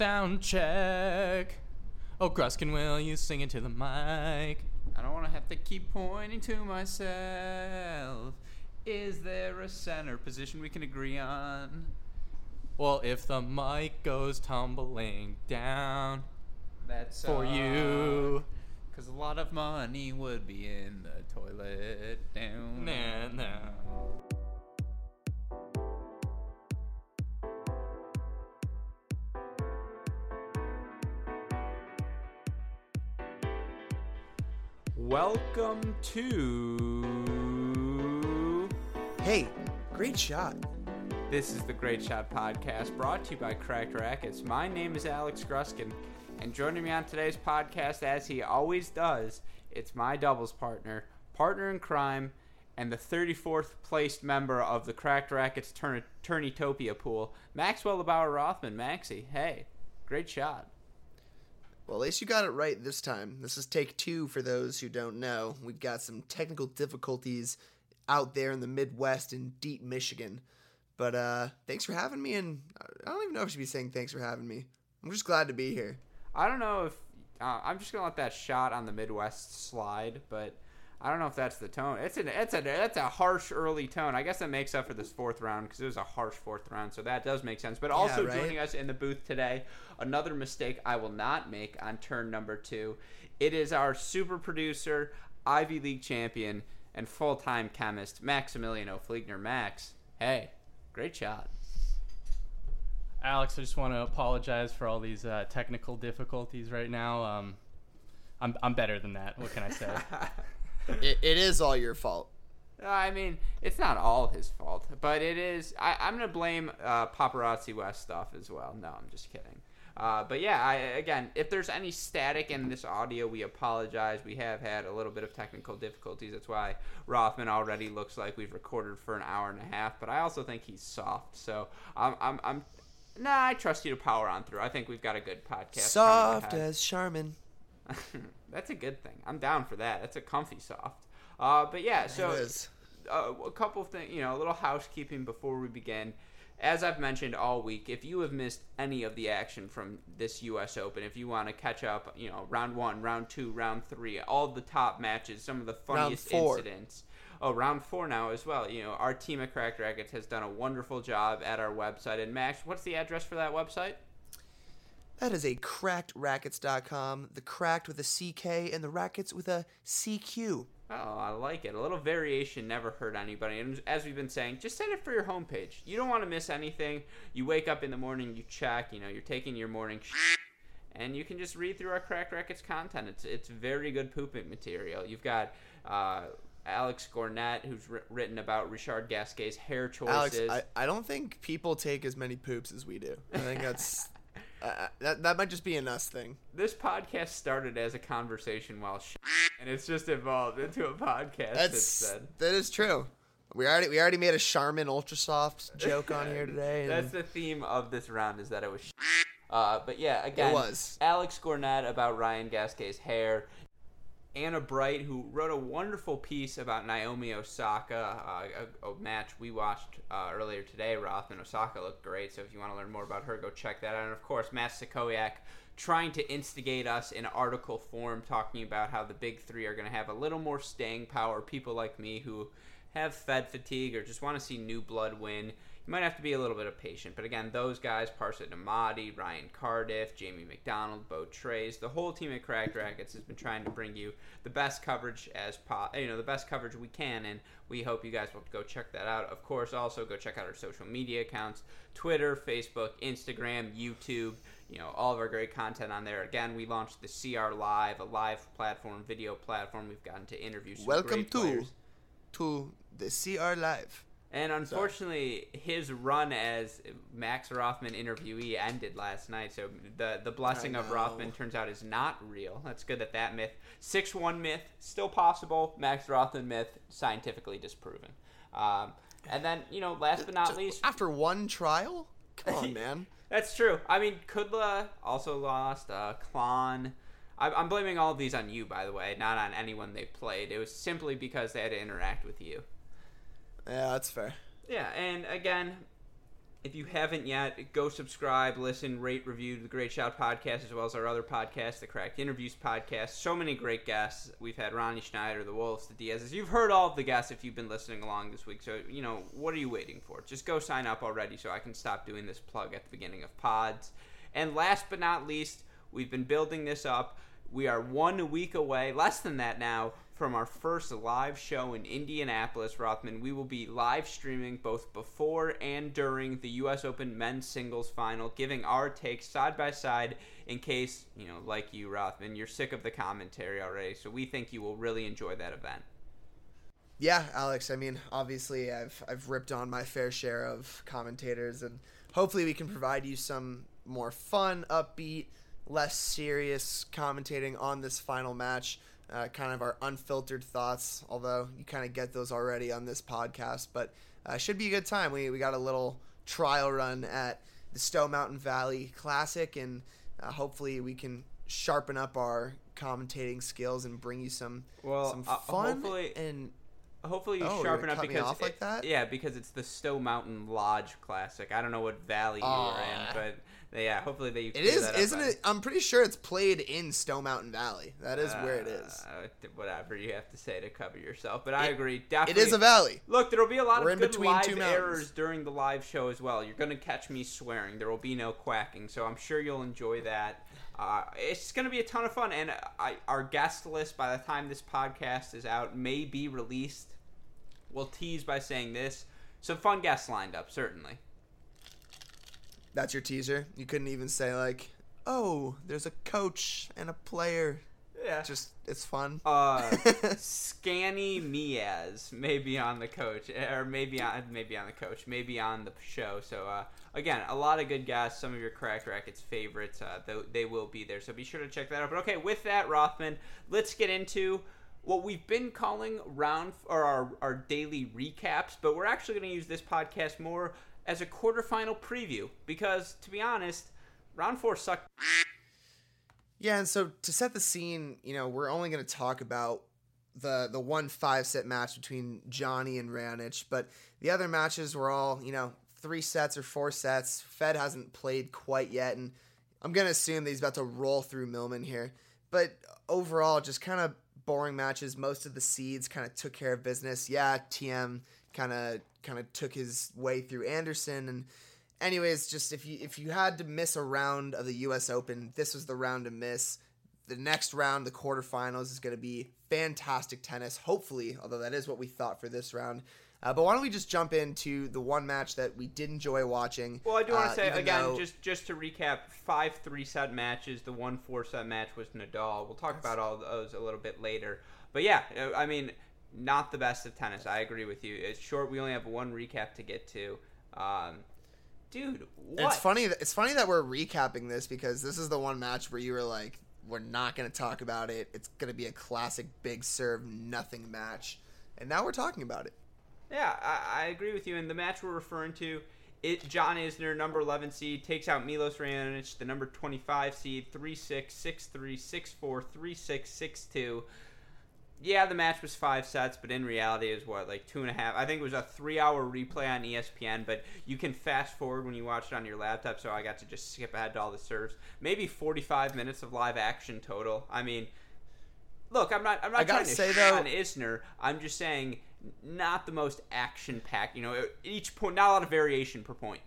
Sound check. Oh, Gruskin, will you sing into the mic? I don't want to have to keep pointing to myself. Is there a center position we can agree on? Well, if the mic goes tumbling down That's for uh, you. Because a lot of money would be in the toilet. Down. Nah, nah. Welcome to. Hey, great shot. This is the Great Shot Podcast brought to you by Cracked Rackets. My name is Alex Gruskin, and joining me on today's podcast, as he always does, it's my doubles partner, partner in crime, and the 34th placed member of the Cracked Rackets Turn- Turnitopia pool, Maxwell Lebauer Rothman. Maxie, hey, great shot. Well, at least you got it right this time. This is take two for those who don't know. We've got some technical difficulties out there in the Midwest in deep Michigan. But uh, thanks for having me, and I don't even know if I should be saying thanks for having me. I'm just glad to be here. I don't know if uh, I'm just gonna let that shot on the Midwest slide, but I don't know if that's the tone. It's an it's a that's a harsh early tone. I guess that makes up for this fourth round because it was a harsh fourth round, so that does make sense. But also right? joining us in the booth today, another mistake I will not make on turn number two. It is our super producer, Ivy League champion, and full time chemist Maximiliano Fliegner. Max, hey, great shot. Alex, I just want to apologize for all these uh, technical difficulties right now. Um, I'm, I'm better than that. What can I say? It, it is all your fault. I mean, it's not all his fault, but it is. I, I'm gonna blame uh, paparazzi West stuff as well. No, I'm just kidding. Uh, but yeah, I, again, if there's any static in this audio, we apologize. We have had a little bit of technical difficulties. That's why Rothman already looks like we've recorded for an hour and a half. But I also think he's soft, so I'm, I'm, I'm nah. I trust you to power on through. I think we've got a good podcast. Soft as Charmin. That's a good thing. I'm down for that. That's a comfy soft. Uh, but yeah, so uh, a couple of things, you know, a little housekeeping before we begin. As I've mentioned all week, if you have missed any of the action from this U.S. Open, if you want to catch up, you know, round one, round two, round three, all the top matches, some of the funniest incidents. Oh, round four now as well. You know, our team at Cracked Rackets has done a wonderful job at our website. And Max, what's the address for that website? That is a crackedrackets.com. The cracked with a CK and the rackets with a CQ. Oh, I like it. A little variation never hurt anybody. And as we've been saying, just set it for your homepage. You don't want to miss anything. You wake up in the morning, you check, you know, you're taking your morning sh- and you can just read through our Crack Rackets content. It's it's very good pooping material. You've got uh, Alex Gornett, who's wri- written about Richard Gasquet's hair Alex, choices. I, I don't think people take as many poops as we do. I think that's uh, that that might just be a us thing. this podcast started as a conversation while sh- and it's just evolved into a podcast That's that is true. We already we already made a Charmin Ultra Soft joke on here today. That's the theme of this round is that it was. sh- Uh, but yeah, again, It was. Alex Gornett about Ryan Gasquet's hair. Anna Bright, who wrote a wonderful piece about Naomi Osaka, uh, a, a match we watched uh, earlier today. Roth and Osaka looked great, so if you want to learn more about her, go check that out. And of course, Matt Sakoyak trying to instigate us in article form, talking about how the big three are going to have a little more staying power. People like me who have Fed fatigue or just want to see new blood win. You might have to be a little bit of patient. But again, those guys, Parsa Namadi, Ryan Cardiff, Jamie McDonald, Bo Trays, the whole team at Cracked Rackets has been trying to bring you the best coverage as po- you know, the best coverage we can, and we hope you guys will go check that out. Of course, also go check out our social media accounts: Twitter, Facebook, Instagram, YouTube. You know, all of our great content on there. Again, we launched the CR Live, a live platform, video platform. We've gotten to interview some Welcome to players. to the CR Live. And unfortunately, his run as Max Rothman interviewee ended last night. So the the blessing of. Rothman turns out is not real. That's good that that myth, six one myth, still possible. Max Rothman myth, scientifically disproven. Um, and then you know, last but not least, After one trial, come on, man. that's true. I mean, Kudla also lost. Uh, Klon. I- I'm blaming all of these on you, by the way, not on anyone they played. It was simply because they had to interact with you. Yeah, that's fair. Yeah, and again, If you haven't yet, go subscribe, listen, rate, review the Great Shot podcast as well as our other podcast, the Cracked Interviews podcast. So many great guests. We've had Ronnie Schneider, the Wolves, the Diaz's. You've heard all of the guests if you've been listening along this week. So, you know, what are you waiting for? Just go sign up already so I can stop doing this plug at the beginning of pods. And last but not least, we've been building this up. We are one week away, less than that now, from our first live show in Indianapolis, Rothman. We will be live streaming both before and during the U.S. Open men's singles final, giving our takes side by side in case, you know, like you, Rothman, you're sick of the commentary already. So we think you will really enjoy that event. Yeah, Alex. I mean, obviously, I've I've ripped on my fair share of commentators, and hopefully, we can provide you some more fun, upbeat, less serious commentating on this final match uh, kind of our unfiltered thoughts, although you kind of get those already on this podcast. But uh, should be a good time. We, we got a little trial run at the Stowe Mountain Valley Classic, and uh, hopefully we can sharpen up our commentating skills and bring you some well, some uh, fun and Hopefully you oh, sharpen up because it, like that? yeah, because it's the Stowe Mountain Lodge Classic. I don't know what valley you were in, but yeah, hopefully they. It is, isn't it? I'm pretty sure it's played in Stowe Mountain Valley. That is uh, where it is. Uh, whatever you have to say to cover yourself, but I agree. Definitely, it is a valley. Look, there will be a lot We're of good live errors during the live show as well. You're going to catch me swearing. There will be no quacking, so I'm sure you'll enjoy that. Uh, it's going to be a ton of fun, and I, our guest list by the time this podcast is out may be released We'll tease by saying this. Some fun guests lined up, certainly. That's your teaser. You couldn't even say like, "Oh, there's a coach and a player." Yeah, just it's fun. Uh, Scanny Miaz maybe on the coach, or maybe on maybe on the coach, maybe on the show. So uh, again, a lot of good guys. Some of your crack rackets favorites. Uh, they, they will be there. So be sure to check that out. But okay, with that, Rothman, let's get into what we've been calling round or our, our daily recaps, but we're actually going to use this podcast more as a quarterfinal preview because, to be honest, round four sucked. Yeah, and so to set the scene, you know, we're only going to talk about the the one five set match between Johnny and Raonic, but the other matches were all you know three sets or four sets. Fed hasn't played quite yet, and I'm gonna assume that he's about to roll through Millman here. But overall, just kind of boring matches. Most of the seeds kind of took care of business. Yeah, TM kind of kind of took his way through Anderson and anyways, just if you if you had to miss a round of the US Open, this was the round to miss. The next round, the quarterfinals, is going to be fantastic tennis. Hopefully, although that is what we thought for this round. Uh, but why don't we just jump into the one match that we did enjoy watching? Well, I do want to uh, say again, though... just just to recap, five three set matches. The one four set match was Nadal. We'll talk about all those a little bit later. But yeah, uh, I mean, not the best of tennis. I agree with you. It's short. We only have one recap to get to. Um, dude, what? It's funny. That, it's funny that we're recapping this because this is the one match where you were like, "We're not going to talk about it. It's going to be a classic big serve nothing match," and now we're talking about it. Yeah, I, I agree with you. And the match we're referring to, it John Isner, number 11 seed, takes out Milos Raonic, the number 25 seed, 3 6, 6 3, 6 4, 3 6, 6 2. Yeah, the match was five sets, but in reality, it was what, like two and a half? I think it was a three hour replay on ESPN, but you can fast forward when you watch it on your laptop, so I got to just skip ahead to all the serves. Maybe 45 minutes of live action total. I mean, look, I'm not, I'm not trying to say, though, on Isner. I'm just saying not the most action packed. You know, each point, not a lot of variation per point.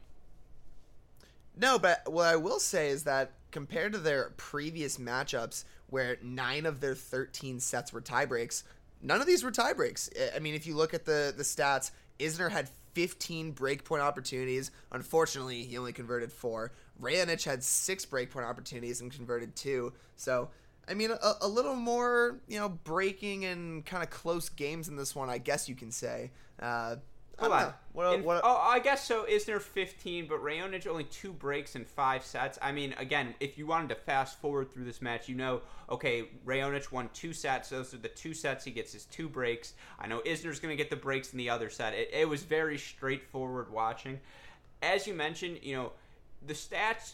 No, but what I will say is that compared to their previous matchups, where nine of their 13 sets were tiebreaks, none of these were tiebreaks. I mean, if you look at the the stats, Isner had 15 breakpoint opportunities. Unfortunately, he only converted four. Raonic had six breakpoint opportunities and converted two. So I mean, a, a, little more, you know, breaking and kind of close games in this one, I guess you can say. Uh, Hold on. What, in, what, oh, I guess so. Isner 15, but Raonic only two breaks in five sets. I mean, again, if you wanted to fast forward through this match, you know, okay, Raonic won two sets. Those are the two sets he gets his two breaks. I know Isner's going to get the breaks in the other set. It, it was very straightforward watching. As you mentioned, you know, the stats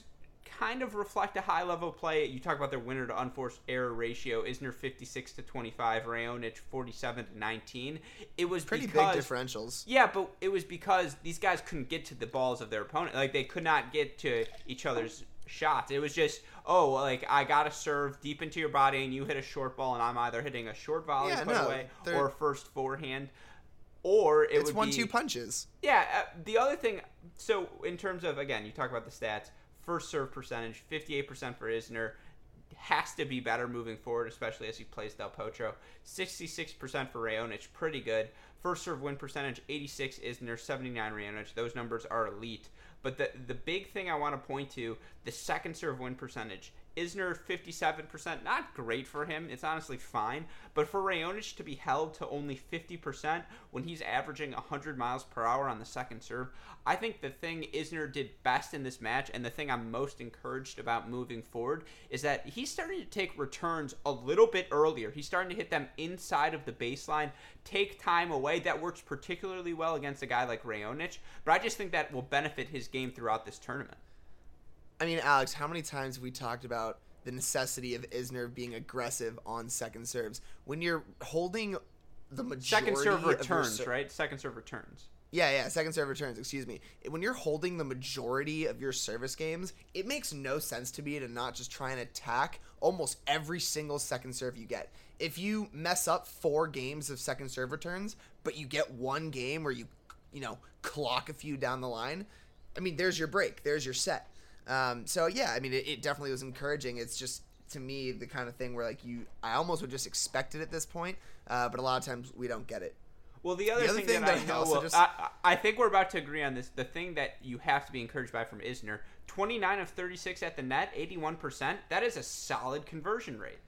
kind of reflect a high level play. You talk about their winner to unforced error ratio. Isner 56 to 25, Raonic 47 to 19. It was Pretty because, big differentials. Yeah, but it was because these guys couldn't get to the balls of their opponent. Like they could not get to each other's shots. It was just, oh, like I gotta serve deep into your body, and you hit a short ball, and I'm either hitting a short volley Yeah, put no, away they're- or first forehand, or it It's one be, two punches. yeah, uh, the other thing, so in terms of again, you talk about the stats. First serve percentage, fifty-eight percent for Isner, has to be better moving forward, especially as he plays Del Potro. Sixty-six percent for Raonic, pretty good. First serve win percentage, eighty-six Isner, seventy-nine Raonic. Those numbers are elite. But the the big thing I want to point to, the second serve win percentage. Isner 57%, not great for him. It's honestly fine. But for Raonic to be held to only 50% when he's averaging 100 miles per hour on the second serve, I think the thing Isner did best in this match, and the thing I'm most encouraged about moving forward, is that he's starting to take returns a little bit earlier. He's starting to hit them inside of the baseline, take time away. That works particularly well against a guy like Raonic, but I just think that will benefit his game throughout this tournament. I mean, Alex, how many times have we talked about the necessity of Isner being aggressive on second serves when you're holding the majority Second serve of your returns, ser- right? Second serve returns. Yeah, yeah, second serve returns, excuse me. When you're holding the majority of your service games, it makes no sense to me to not just try and attack almost every single second serve you get. If you mess up four games of second serve returns, but you get one game where you, you know, clock a few down the line, I mean, there's your break, there's your set. Um, so yeah, I mean, it, it definitely was encouraging. It's just to me the kind of thing where like you, I almost would just expect it at this point, uh, but a lot of times we don't get it. Well, the other, other thing, thing that, that I I know, well, just- I, I I think we're about to agree on this. The thing that you have to be encouraged by from Isner, 29 of 36 at the net, 81%. That is a solid conversion rate.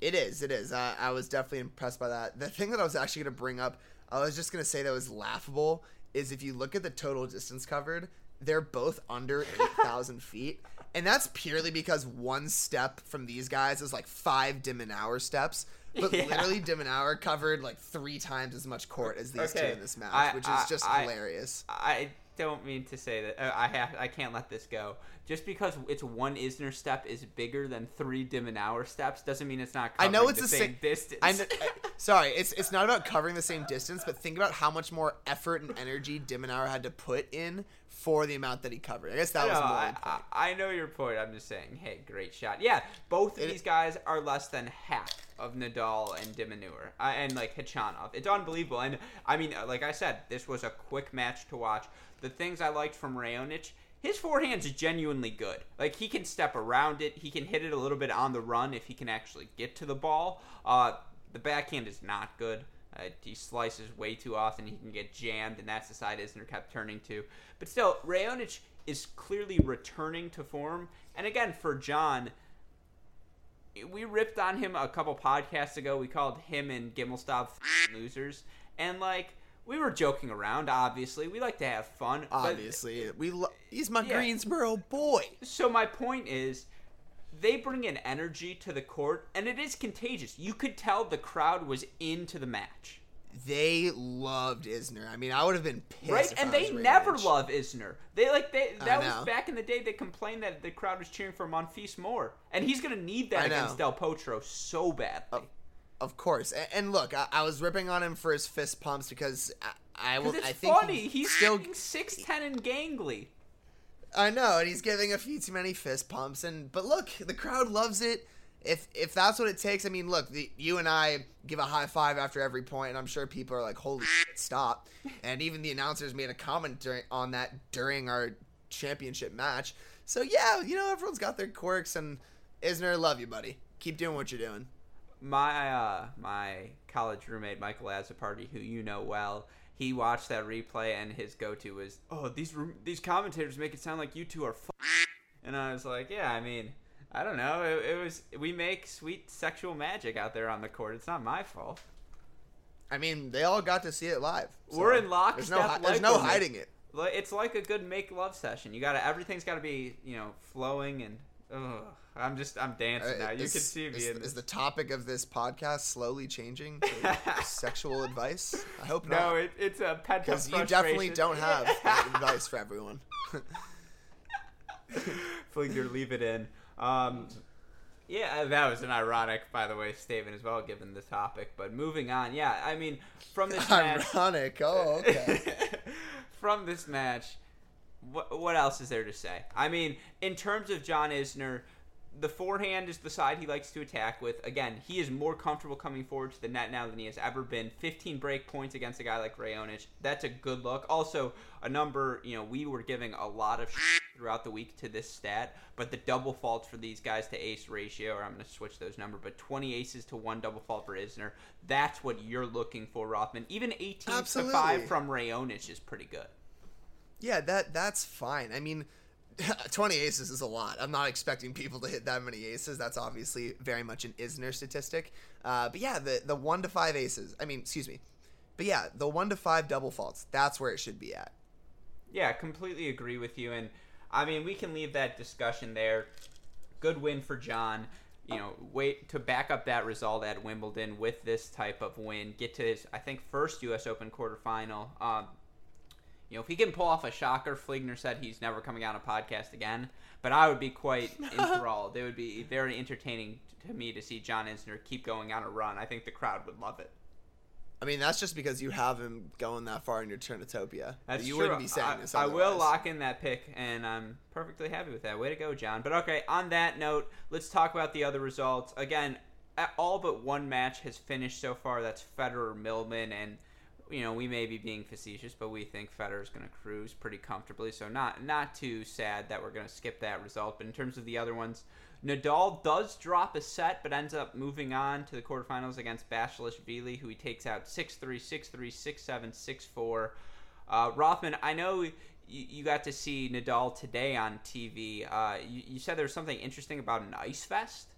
It is. It is. Uh, I was definitely impressed by that. The thing that I was actually going to bring up, I was just going to say that was laughable, is if you look at the total distance covered, they're both under 8,000 feet. And that's purely because one step from these guys is like five de Minaur steps. But Yeah. literally, de Minaur covered like three times as much court as these Okay. two in this match, I- which is I- just I- hilarious. I don't mean to say that uh, I have I can't let this go. Just because it's one Isner step is bigger than three de Minaur steps doesn't mean it's not. I know it's the the same same- distance. I sorry, it's it's not about covering the same distance, but think about how much more effort and energy de Minaur had to put in for the amount that he covered. I guess that No, was more I, point. I, I know your point. I'm just saying, hey, great shot. Yeah, both of It- these guys are less than half of Nadal and de Minaur, uh, and like Khachanov. It's unbelievable. And I mean, uh, like I said, this was a quick match to watch. The things I liked from Raonic, his forehand's genuinely good. Like he can step around it. He can hit it a little bit on the run if he can actually get to the ball. Uh, the backhand is not good. Uh, he slices way too often. He can get jammed, and that's the side Isner kept turning to. But still, Raonic is clearly returning to form. And again, for John, we ripped on him a couple podcasts ago. We called him and Gimelstob losers, and like we were joking around. Obviously, we like to have fun. Obviously, we lo- he's my Yeah. Greensboro boy. so my point is, they bring an energy to the court, and it is contagious. You could tell the crowd was into the match. They loved Isner. I mean, I would have been pissed. right? And they never love Isner. They like they that was back in the day. They complained that the crowd was cheering for Monfils more, and he's gonna need that against Del Potro so badly. Of course, and, and look, I, I was ripping on him for his fist pumps because I, I will. It's I think funny. he He's still. six ten and gangly. I know, and he's giving a few too many fist pumps, and but look, the crowd loves it. If if that's what it takes, I mean, look, the, you and I give a high five after every point, and I'm sure people are like, "Holy shit, stop!" And even the announcers made a comment during, on that during our championship match. So yeah, you know, everyone's got their quirks, and Isner, love you, buddy. Keep doing what you're doing. My uh, my college roommate Michael Azzaparty, who you know well, he watched that replay and his go-to was, "Oh, these these commentators make it sound like you two are." F-. And I was like, "Yeah, I mean, I don't know. It, it was we make sweet sexual magic out there on the court. It's not my fault. I mean, they all got to see it live. so We're in There's lockstep. no, hi- there's no hiding it. Like, It's like a good make love session. You gotta everything's gotta be you know flowing and. Ugh, I'm just I'm dancing Uh, now. You is- can see me. Is, is the topic of this podcast slowly changing to sexual advice? I hope not. no, it, it's a pent because you definitely don't have advice for everyone. Fligner, leave it in. Um, yeah, that was an ironic, by the way, statement as well, given the topic. But moving on, yeah, I mean, from this match, Ironic. Oh, okay. from this match, what what else is there to say? I mean, in terms of John Isner, the forehand is the side he likes to attack with. Again, he is more comfortable coming forward to the net now than he has ever been. 15 break points against a guy like Raonic. That's a good look. Also, a number, you know, we were giving a lot of throughout the week to this stat, but the double faults for these guys to ace ratio, or I'm going to switch those number, but 20 aces to one double fault for Isner. That's what you're looking for, Rothman. Even 18 Absolutely. to 5 from Raonic is pretty good. Yeah, that that's fine. I mean, 20 aces is a lot. I'm not expecting people to hit that many aces. That's obviously very much an Isner statistic. Uh, but yeah, the the one to five aces. I mean, excuse me. But yeah, the one to five double faults. That's where it should be at. Yeah, completely agree with you. And I mean, we can leave that discussion there. Good win for John. You know, wait to back up that result at Wimbledon with this type of win. Get to his, I think, first U.S. Open quarterfinal. Um, you know, if he can pull off a shocker, Fligner said he's never coming on a podcast again. But I would be quite enthralled. It would be very entertaining to me to see John Isner keep going on a run. I think the crowd would love it. I mean, that's just because you have him going that far in your Turnitopia. That's you true. wouldn't be saying I, this. I will lock in that pick, and I'm perfectly happy with that. Way to go, John. But okay, on that note, let's talk about the other results. Again, all but one match has finished so far. That's Federer Millman, and you know we may be being facetious, but we think Federer's going to cruise pretty comfortably. So not not too sad that we're going to skip that result. But in terms of the other ones, Nadal does drop a set, but ends up moving on to the quarterfinals against Basilashvili, who he takes out 6-3, 6-3, 6-7, 6-4. Uh, Rothman, I know you, you got to see Nadal today on TV. Uh, you, you said there was something interesting about an ice vest.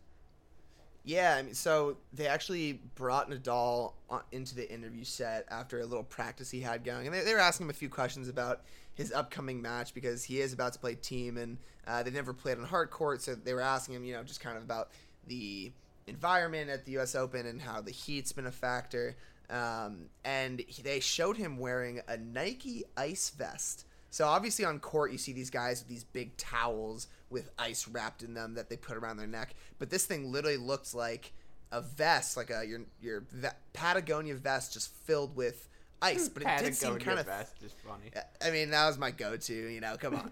Yeah, I mean, so they actually brought Nadal into the interview set after a little practice he had going, and they, they were asking him a few questions about his upcoming match because he is about to play Thiem, and uh, they've never played on hard court, so they were asking him, you know, just kind of about the environment at the U.S. Open and how the heat's been a factor. Um, and he, they showed him wearing a Nike ice vest. So obviously on court you see these guys with these big towels with ice wrapped in them that they put around their neck, but this thing literally looks like a vest, like a your your ve- Patagonia vest just filled with ice. But it did seem kind of vest is funny. I mean, that was my go-to. You know, come on.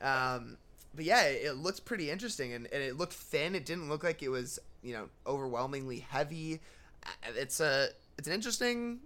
um, but yeah, it, it looked pretty interesting, and, and it looked thin. It didn't look like it was, you know, overwhelmingly heavy. It's a it's an interesting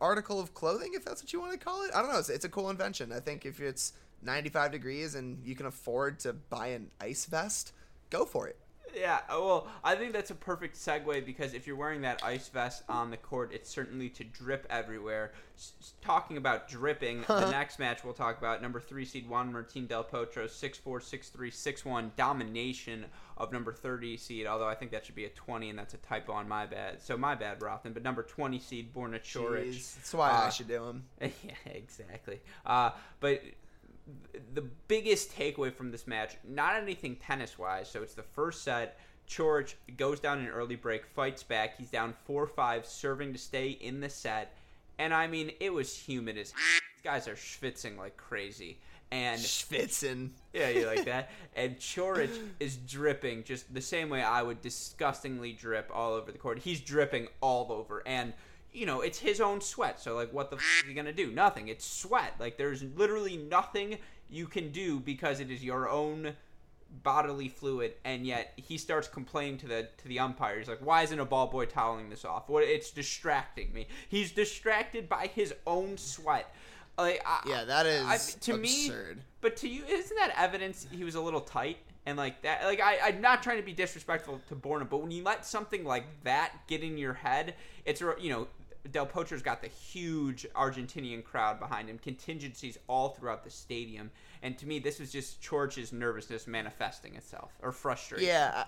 article of clothing, if that's what you want to call it. I don't know. It's, it's a cool invention. I think if it's 95 degrees and you can afford to buy an ice vest, go for it. Yeah, uh, well, I think that's a perfect segue because if you're wearing that ice vest on the court, it's certainly to drip everywhere. S- talking about dripping, the next match we'll talk about number three seed Juan Martin Del Potro, 6'4, 6'3, 6'1, domination of number 30 seed, although I think that should be a 20, and that's a typo on my bad. So my bad, Rothman, but number 20 seed Borna Coric. Jeez, That's why I Uh, should do him. yeah, exactly. Uh, but the biggest takeaway from this match, not anything tennis wise. So it's the first set. Coric goes down an early break, fights back. He's down 4 5, serving to stay in the set. And I mean, it was humid as These guys are schwitzing like crazy. And Schwitzen. yeah, you like that? And Coric is dripping just the same way I would disgustingly drip all over the court. He's dripping all over. And, you know, it's his own sweat. So, like, what the f- is he to do? Nothing. It's sweat. Like, there's literally nothing you can do because it is your own bodily fluid and yet he starts complaining to the to the umpire he's like why isn't a ball boy toweling this off what it's distracting me he's distracted by his own sweat like I, Yeah, that is I, to me absurd. but to you, isn't that evidence he was a little tight and like that? Like I, I'm not trying to be disrespectful to Borna, but when you let something like that get in your head, it's you know. Del Potro's got the huge Argentinian crowd behind him, contingencies all throughout the stadium, and to me, this was just Coric's nervousness manifesting itself or frustration. Yeah,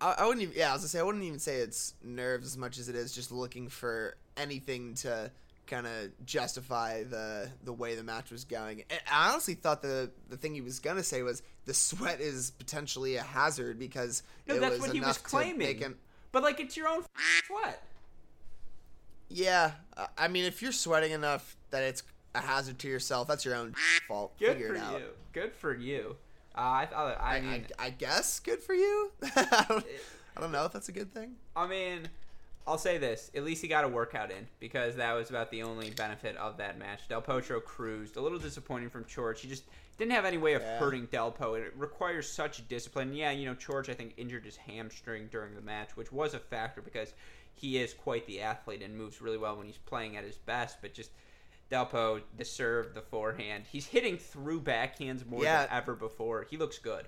I, I wouldn't even. Yeah, I was gonna say I wouldn't even say it's nerves as much as it is just looking for anything to kind of justify the the way the match was going. And I honestly thought the the thing he was gonna say was the sweat is potentially a hazard because no, it that's was what he was claiming. him. But like, it's your own sweat. Yeah, I- I mean, if you're sweating enough that it's a hazard to yourself, that's your own fault. Good Figure for it out. you. Good for you. Uh, I thought. I, I, mean, I, I guess good for you. I, don't, I don't know if that's a good thing. I mean, I'll say this: at least he got a workout in because that was about the only benefit of that match. Del Potro cruised. A little disappointing from Coric. He just didn't have any way of Yeah. hurting Delpo. It requires such discipline. Yeah, you know, Coric I think injured his hamstring during the match, which was a factor because he is quite the athlete and moves really well when he's playing at his best. But just Delpo, the serve, the forehand, he's hitting through backhands more Yeah. than ever before. He looks good.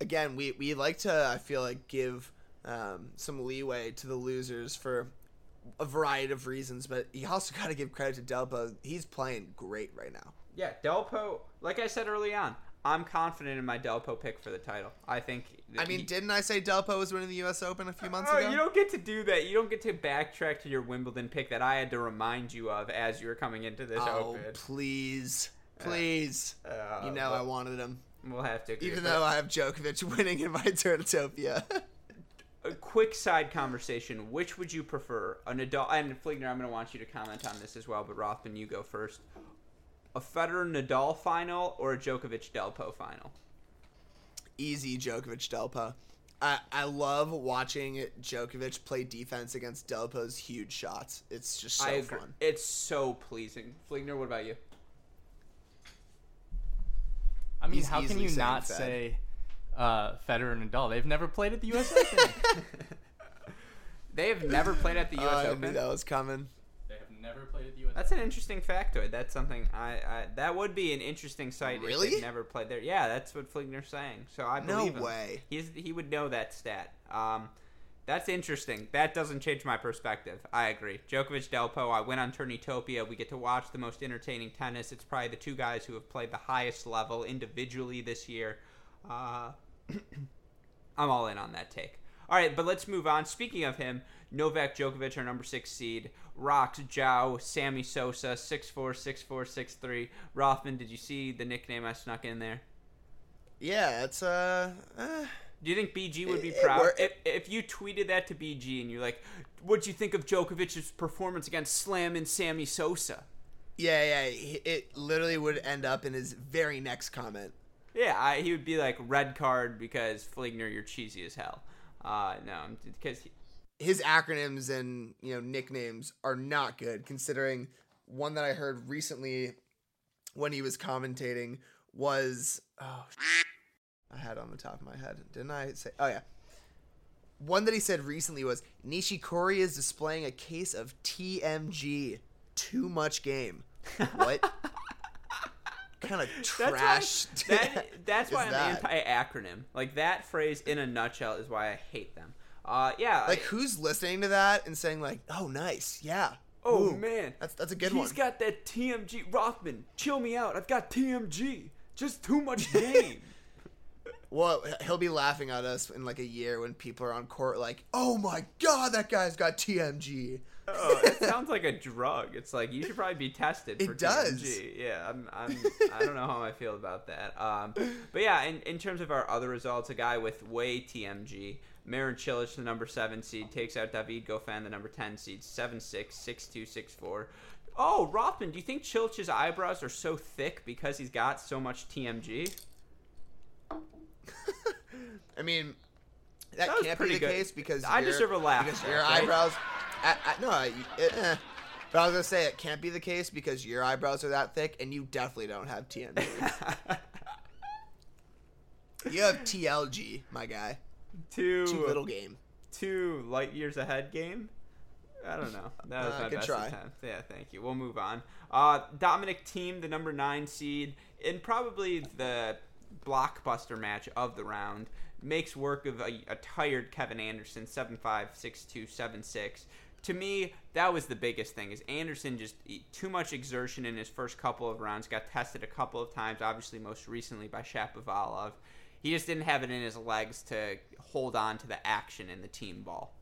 Again, we we like to I feel like give um, some leeway to the losers for a variety of reasons, but you also got to give credit to Delpo. He's playing great right now. Yeah, Delpo. Like I said early on, I'm confident in my Delpo pick for the title. I think. I mean, he- didn't I say Delpo was winning the U.S. Open a few months Oh, ago? you don't get to do that. You don't get to backtrack to your Wimbledon pick that I had to remind you of as you were coming into this oh, open. please, please. Uh, you know I wanted him, we'll have to. Agree. even though I have Djokovic winning in my Turnitopia. a quick side conversation: Which would you prefer, a Nadal? And Fligner, I'm going to want you to comment on this as well. But Rothman, you go first. A Federer Nadal final or a Djokovic Delpo final? Easy Djokovic Delpo. I, I love watching Djokovic play defense against Delpo's huge shots. It's just so I agree. fun. It's so pleasing. Fligner, what about you? I mean, He's how can you not Fed. say uh, Federer and Nadal? They've never played at the U.S. Open. They have never played at the U.S. I knew Open. that was coming. they have never played at the U.S. That's an interesting factoid. That's something I, I that would be an interesting site if Really? they've never played there. Yeah, that's what Fligner's saying. So I No believe him. way. He's he would know that stat. Um, that's interesting. That doesn't change my perspective. I agree. Djokovic Delpo. I went on Turnitopia. We get to watch the most entertaining tennis. It's probably the two guys who have played the highest level individually this year. Uh, I'm all in on that take. All right, but let's move on. Speaking of him, Novak Djokovic, our number six seed, rocks João, Sammy Sosa, six four, six four, six three. Rothman, did you see the nickname I snuck in there? Yeah, it's uh, uh Do you think BG would be It- it proud wor- if, if you tweeted that to BG and you're like, "What'd you think of Djokovic's performance against Slam and Sammy Sosa?" yeah, yeah. It literally would end up in his very next comment. Yeah, I, he would be like, "Red card because Fligner, you're cheesy as hell." Uh, no, because His acronyms and you know nicknames are not good, considering one that I heard recently when he was commentating was oh I had it on the top of my head, didn't I say? Oh yeah. One that he said recently was Nishikori is displaying a case of TMG, too much game. What? Kind of trash. That's why, that, that's why I'm that? anti-acronym. Like that phrase in a nutshell is why I hate them. Uh, yeah. Like I- who's listening to that and saying like, "Oh, nice, yeah." oh Ooh, man, that's that's a good He's one. He's got that TMG. Rothman, chill me out. I've got TMG. Just too much game. Well, he'll be laughing at us in like a year when people are on court like, "Oh my god, that guy's got TMG." Oh, it sounds like a drug. It's like you should probably be tested. It for does. TMG. Yeah, I'm, I'm. I don't know how I feel about that. Um, but yeah, in, in terms of our other results, a guy with way TMG, Marin Cilic, the number seven seed, takes out David Goffin, the number ten seed, seven six, six two, six four. Oh, Rothman, do you think Cilic's eyebrows are so thick because he's got so much TMG? I mean, that, That can't be the good. case because I your- deserve a laugh, because your right? eyebrows. I, I, no, I, eh, but I was gonna say it can't be the case because your eyebrows are that thick, and you definitely don't have TMG. you have TLG, my guy. Too, Too little game. two light years ahead game. I don't know. That was Uh, my best try. attempt. Yeah, thank you. We'll move on. Uh, Dominic Thiem, the number nine seed, in probably the blockbuster match of the round, makes work of a, a tired Kevin Anderson, 7-5, 6-2, 7-6. To me, that was the biggest thing. Is Anderson just too much exertion in his first couple of rounds? Got tested a couple of times, obviously most recently by Shapovalov. He just didn't have it in his legs to hold on to the action in the Thiem ball.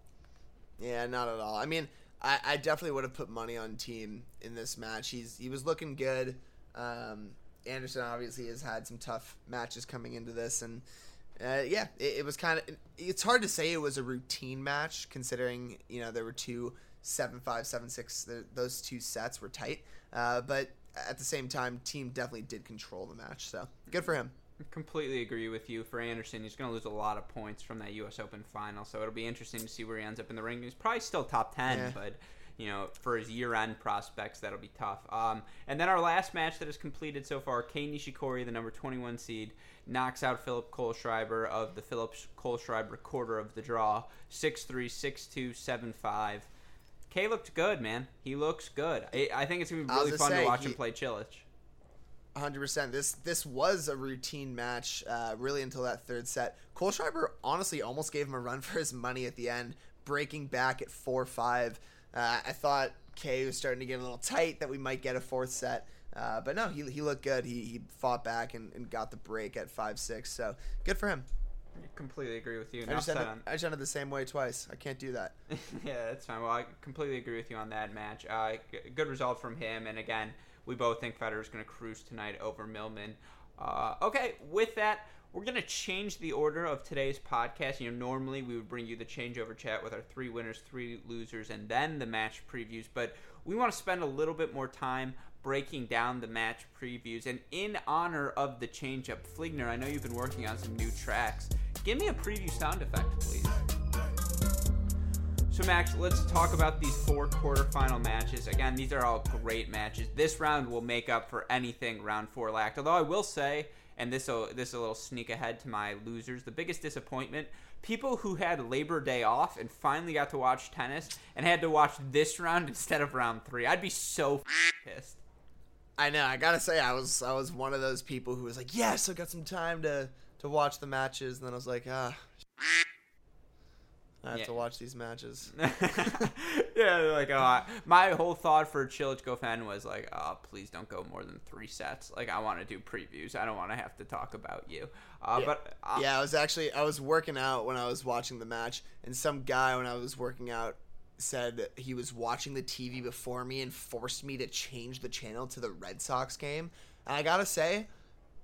Yeah, not at all. I mean, I, I definitely would have put money on Thiem in this match. He's he was looking good. Um, Anderson obviously has had some tough matches coming into this, and uh, yeah, it, it was kind of. It's hard to say it was a routine match considering you know there were two seven five seven six. The, those two sets were tight, uh, but at the same time, Thiem definitely did control the match. So good for him. Completely agree with you. For Anderson, he's going to lose a lot of points from that U.S. Open final, so it'll be interesting to see where he ends up in the ring. He's probably still top ten, Yeah. but you know, for his year-end prospects, that'll be tough. Um, and then our last match that is completed so far, Kei Nishikori, the number 21 seed, knocks out Philip Kohlschreiber of the Philip Kohlschreiber quarter of the draw, 6-3, 6-2, 7-5. Kei looked good, man. He looks good. I, I think it's gonna be really fun say, to watch he- him play Cilic. hundred percent. This this was a routine match, uh, really until that third set. Kohlschreiber honestly almost gave him a run for his money at the end, breaking back at four five. Uh, I thought Kei was starting to get a little tight that we might get a fourth set. Uh, but no, he, he looked good. He, he fought back and, and got the break at five six. So good for him. I Completely agree with you. I just, ended, on- I just ended the same way twice. I can't do that. yeah, that's fine. Well, I completely agree with you on that match. Uh, g- good result from him, and again, we both think Federer's going to cruise tonight over Millman. Uh, okay, with that, we're going to change the order of today's podcast. You know, normally we would bring you the changeover chat with our three winners, three losers, and then the match previews, but we want to spend a little bit more time breaking down the match previews. And in honor of the changeup, Fligner, I know you've been working on some new tracks. Give me a preview sound effect, please. So Max, let's talk about these four quarterfinal matches. Again, these are all great matches. This round will make up for anything round four lacked. Although I will say, and this will this is a little sneak ahead to my losers. The biggest disappointment: people who had Labor Day off and finally got to watch tennis and had to watch this round instead of round three. I'd be so pissed. I know. I gotta say, I was I was one of those people who was like, yes, I got some time to to watch the matches, and then I was like, ah, I have Yeah. to watch these matches. yeah, like uh, my whole thought for Cilic Goffin was like, oh, please don't go more than three sets. Like I want to do previews. I don't want to have to talk about you. Uh, Yeah. But uh, yeah, I was actually I was working out when I was watching the match, and some guy when I was working out said he was watching the TV before me and forced me to change the channel to the Red Sox game. And I gotta say,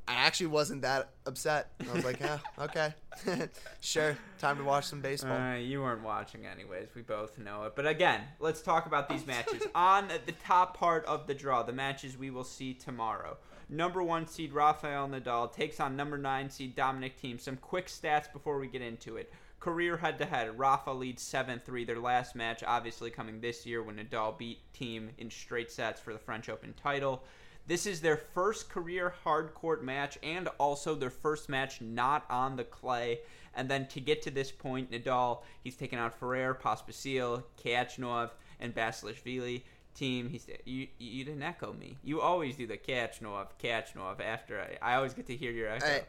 I actually wasn't that upset. I was like, yeah, okay, sure, time to watch some baseball. Uh, you weren't watching anyways. We both know it. But again, let's talk about these matches. On the top part of the draw, the matches we will see tomorrow. Number one seed Rafael Nadal takes on number nine seed Dominic Thiem. Some quick stats before we get into it. Career head to head, Rafa leads 7 3. Their last match, obviously, coming this year when Nadal beat Thiem in straight sets for the French Open title. This is their first career hard court match and also their first match not on the clay. And then to get to this point, Nadal, he's taken out Ferrer, Pospisil, Khachanov, and Basilashvili. Thiem, he's you. You didn't echo me. You always do the Khachanov, Khachanov. After I, I always get to hear your echo. I-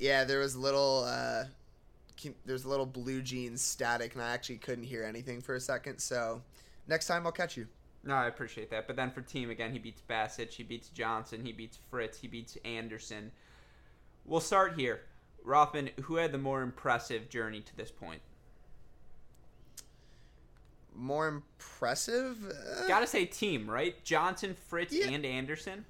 Yeah, there was little uh, there's a little blue jeans static, and I actually couldn't hear anything for a second. So next time I'll catch you. No, I appreciate that. But then for Thiem again, he beats Basic, he beats Johnson, he beats Fritz, he beats Anderson. We'll start here. Rothman, who had the more impressive journey to this point? More impressive? Uh, Gotta say Thiem, right? Johnson, Fritz, Yeah. and Anderson.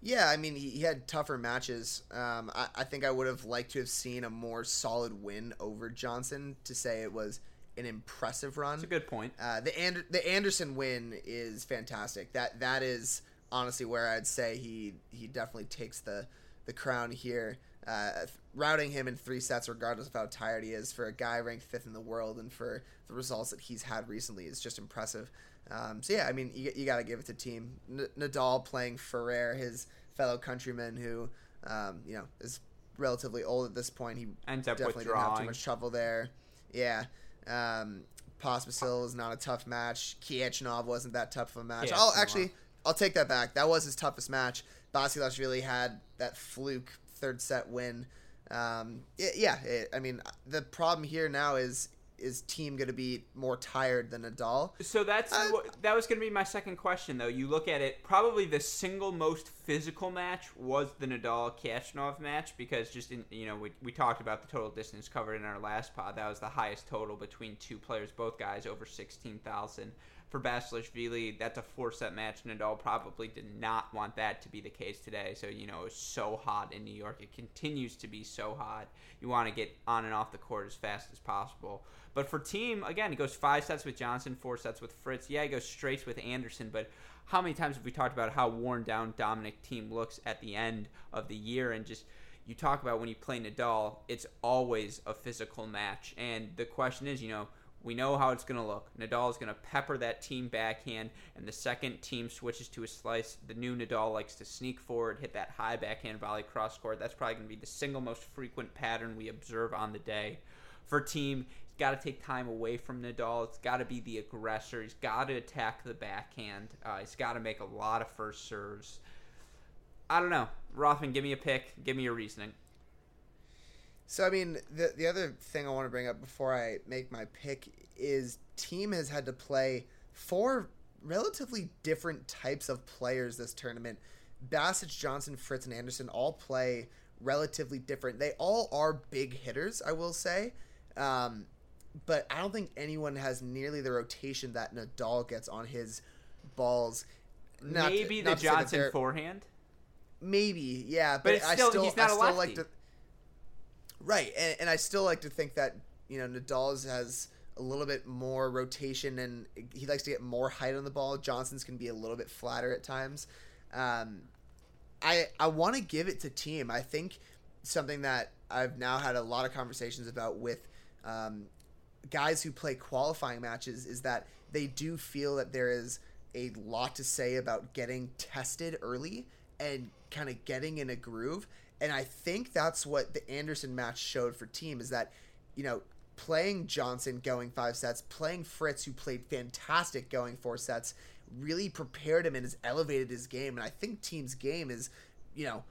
Yeah, I mean, he, he had tougher matches. Um, I, I think I would have liked to have seen a more solid win over Johnson to say it was an impressive run. That's a good point. Uh, the Ander- the Anderson win is fantastic. That that is honestly where I'd say he he definitely takes the the crown here. Uh, routing him in three sets, regardless of how tired he is, for a guy ranked fifth in the world, and for the results that he's had recently, is just impressive. Um, so yeah, I mean, you, you got to give it to Thiem N- Nadal playing Ferrer, his fellow countryman, who um, you know is relatively old at this point. He Ends up definitely didn't have too much trouble there. Yeah. Um, Pospisil was not a tough match. Khachanov wasn't that tough of a match. I'll actually, I'll take that back. That was his toughest match. Basilashvili had that fluke third set win. Um, y- yeah, it, I mean, the problem here now is is Thiem going to be more tired than Nadal? So that's Uh, that was going to be my second question, though. You look at it, probably the single most physical match was the Nadal Khachanov match because just in you know we, we talked about the total distance covered in our last pod. That was the highest total between two players, both guys over sixteen thousand. For Basilashvili. That's a four set match. Nadal probably did not want that to be the case today. So, you know, it was so hot in New York. It continues to be so hot. You want to get on and off the court as fast as possible. But for Thiem, again, he goes five sets with Johnson, four sets with Fritz. Yeah, he goes straight with Anderson, but how many times have we talked about how worn down Dominic Thiem looks at the end of the year and just you talk about when you play Nadal, it's always a physical match. And the question is, you know, we know how it's going to look. Nadal is going to pepper that Thiem backhand, and the second Thiem switches to a slice, the new Nadal likes to sneak forward, hit that high backhand volley cross court. That's probably going to be the single most frequent pattern we observe on the day. For Thiem, he's got to take time away from Nadal. It's got to be the aggressor. He's got to attack the backhand. Uh, he's got to make a lot of first serves. I don't know. Rothman, give me a pick. Give me your reasoning. So I mean, the the other thing I want to bring up before I make my pick is Thiem has had to play four relatively different types of players this tournament. Basic, Johnson, Fritz, and Anderson all play relatively different. They all are big hitters, I will say. Um, but I don't think anyone has nearly the rotation that Nadal gets on his balls. Not Maybe to, the Johnson forehand. Maybe, yeah, but, but I still, still, he's not I still like to. Right, and, and I still like to think that you know Nadal's has a little bit more rotation and he likes to get more height on the ball. Johnson's can be a little bit flatter at times. Um, I I want to give it to Thiem. I think something that I've now had a lot of conversations about with um, guys who play qualifying matches is that they do feel that there is a lot to say about getting tested early and kind of getting in a groove. And I think that's what the Anderson match showed for Thiem is that, you know, playing Johnson going five sets, playing Fritz, who played fantastic going four sets, really prepared him and has elevated his game. And I think Thiem's game is, you know,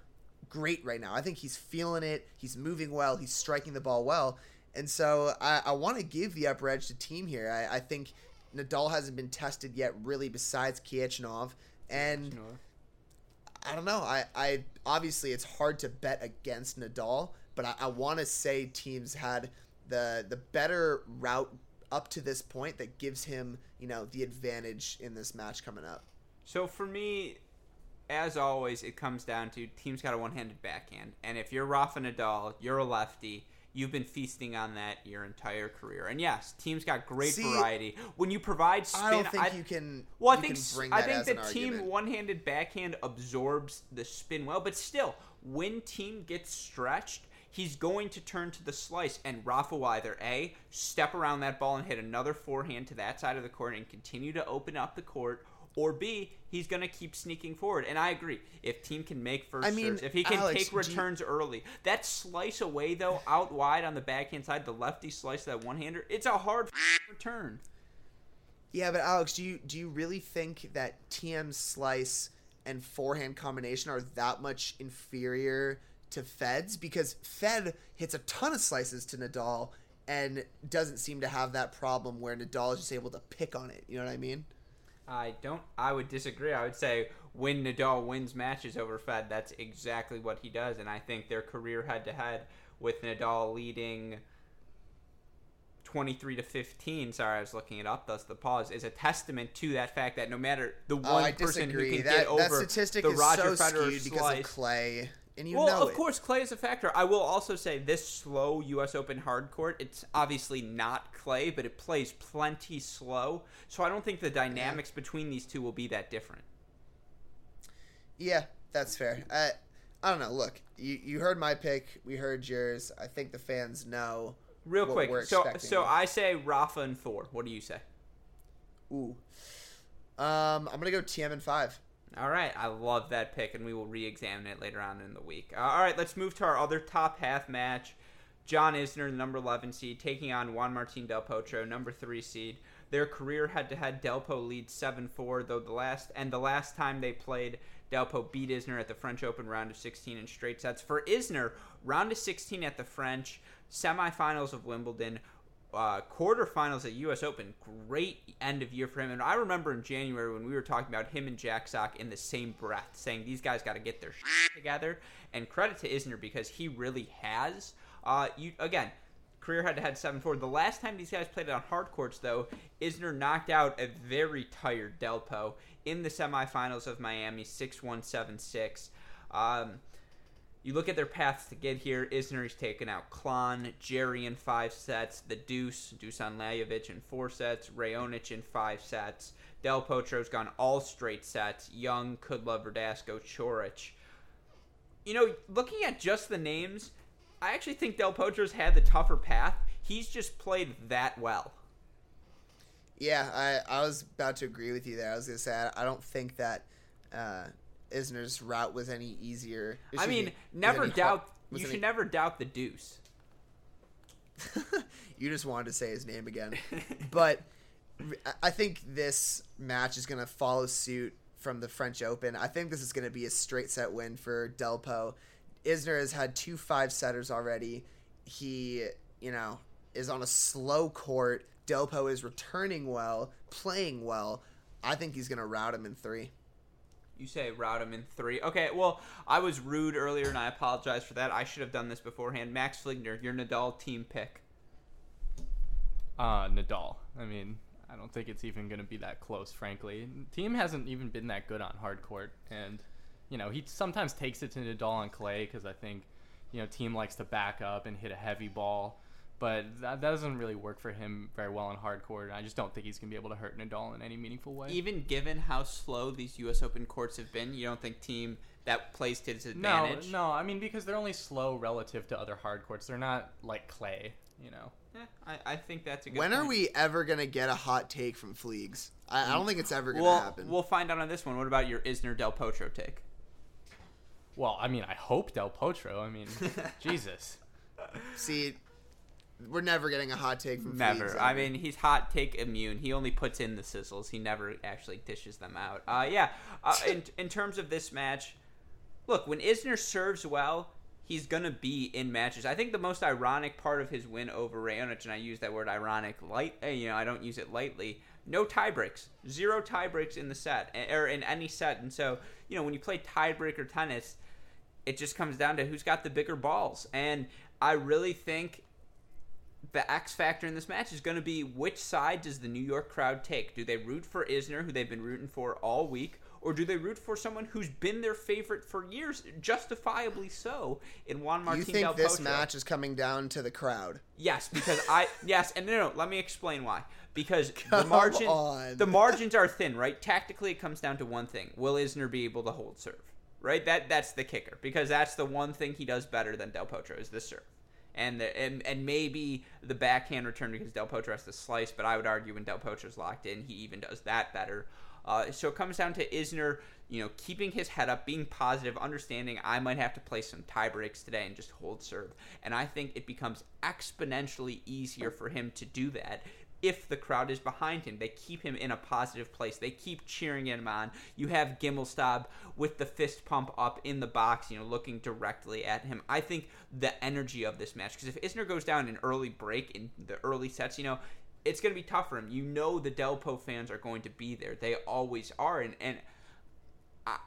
great right now. I think he's feeling it. He's moving well. He's striking the ball well. And so I, I want to give the upper edge to Thiem here. I, I, think Nadal hasn't been tested yet, really, besides Khachanov. And. Khachanov I don't know. I, I obviously it's hard to bet against Nadal, but I, I want to say Thiem's had the the better route up to this point that gives him you know the advantage in this match coming up. So for me, as always, it comes down to Thiem's got a one-handed backhand, and if you're Rafa Nadal, you're a lefty You've been feasting on that your entire career, and yes, Thiem's got great See, variety. When you provide spin, I don't think I, you can. Well, I think I think the Thiem one-handed backhand absorbs the spin well, but still, when Thiem gets stretched, he's going to turn to the slice, and Rafa will either a step around that ball and hit another forehand to that side of the court and continue to open up the court, or B, he's going to keep sneaking forward. And I agree. If Thiem can make first I mean, serves, if he can Alex, take returns you... early, that slice away though, out wide on the backhand side, the lefty slice that one hander, it's a hard return. Yeah, but Alex, do you do you really think that Thiem's slice and forehand combination are that much inferior to Fed's? Because Fed hits a ton of slices to Nadal and doesn't seem to have that problem where Nadal is just able to pick on it. You know what I mean? I don't. I would disagree. I would say when Nadal wins matches over Fed, that's exactly what he does, and I think their career head to head with Nadal leading. 23 to 15 sorry i was looking it up thus the pause is a testament to that fact that no matter the oh, one person who can that, get over that statistic the is roger so Federer because slice, of clay and you well, of it. course, clay is a factor. I will also say this slow U.S. Open hard court. It's obviously not clay, but it plays plenty slow. So I don't think the dynamics yeah. between these two will be that different. Yeah, that's fair. I, I don't know. Look, you you heard my pick. We heard yours. I think the fans know. Real quick, so so I say Rafa and Thor. What do you say? Ooh, um, I'm gonna go Thiem and five. All right, I love that pick, and we will re-examine it later on in the week. Uh, all right, let's move to our other top half match. John Isner, the number 11 seed, taking on Juan Martin Del Potro, number 3 seed. Their career head-to-head, Delpo leads 7-4, though the last and the last time they played, Delpo beat Isner at the French Open round of 16 in straight sets. For Isner, round of 16 at the French, semifinals of Wimbledon, uh, quarterfinals at U.S. Open. Great end of year for him. And I remember in January when we were talking about him and Jack Sock in the same breath, saying these guys got to get their shit together. And credit to Isner because he really has. Uh, you again, career head-to-head 7-4. The last time these guys played on hard courts, though, Isner knocked out a very tired Delpo in the semifinals of Miami, 6-1, 7-6. Um, you look at their paths to get here. Isner's taken out Klon, Jerry in five sets, the Deuce, Dusan Lajovic in four sets, Raonic in five sets. Del Potro's gone all straight sets. Young, Kudla, Verdasco, Coric. You know, looking at just the names, I actually think Del Potro's had the tougher path. He's just played that well. Yeah, I, I was about to agree with you there. I was gonna say I, I don't think that uh, Isner's route was any easier. I mean, me, was never doubt. You any- should never doubt the Deuce. you just wanted to say his name again. but I- I think this match is going to follow suit from the French Open. I think this is going to be a straight set win for Delpo. Isner has had two five setters already. He, you know, is on a slow court. Delpo is returning well, playing well. I think he's going to rout him in three. You say route him in three. Okay, well, I was rude earlier, and I apologize for that. I should have done this beforehand. Max Fligner, your Nadal Thiem pick. Uh, Nadal. I mean, I don't think it's even going to be that close, frankly. Thiem hasn't even been that good on hard court, and you know he sometimes takes it to Nadal on clay because I think you know Thiem likes to back up and hit a heavy ball, but that, that doesn't really work for him very well on hard court. And I just don't think he's going to be able to hurt Nadal in any meaningful way. Even given how slow these U.S. Open courts have been, you don't think Thiem that plays to his advantage? no. no. I mean because they're only slow relative to other hard courts. They're not like clay. You know. Eh, I, I think that's a good When are we ever going to get a hot take from Fleegs? I, I don't think it's ever going to We'll, happen. we'll find out on this one. What about your Isner Del Potro take? Well, I mean, I hope Del Potro. I mean, Jesus. See, we're never getting a hot take from Never. Fleegs, I mean, he's hot take immune. He only puts in the sizzles. He never actually dishes them out. Uh, yeah. Uh, in in terms of this match, look when Isner serves well, he's gonna be in matches. I think the most ironic part of his win over Raonic, and I use that word ironic light. eh, You know, I don't use it lightly. No tie breaks. Zero tie breaks in the set eh, or in any set. And so, you know, when you play tiebreaker tennis, it just comes down to who's got the bigger balls. And I really think the X factor in this match is going to be which side does the New York crowd take? Do they root for Isner, who they've been rooting for all week, or do they root for someone who's been their favorite for years, justifiably so, in Juan Martín you think Del this Potro? match is coming down to the crowd? Yes, because I yes, and no, no, let me explain why. Because the margin, on. the margins are thin, right? Tactically, it comes down to one thing: Will Isner be able to hold serve? Right. That that's the kicker because that's the one thing he does better than Del Potro is the serve, and the, and and maybe the backhand return because Del Potro has to slice. But I would argue when Del Potro's locked in, he even does that better. Uh, so it comes down to Isner, you know, keeping his head up, being positive, understanding I might have to play some tie breaks today and just hold serve. And I think it becomes exponentially easier for him to do that if the crowd is behind him. They keep him in a positive place. They keep cheering him on. You have Gimelstob with the fist pump up in the box, you know, looking directly at him. I think the energy of this match, because if Isner goes down in early break in the early sets, you know, it's going to be tough for him. You know the Delpo fans are going to be there. They always are. And, and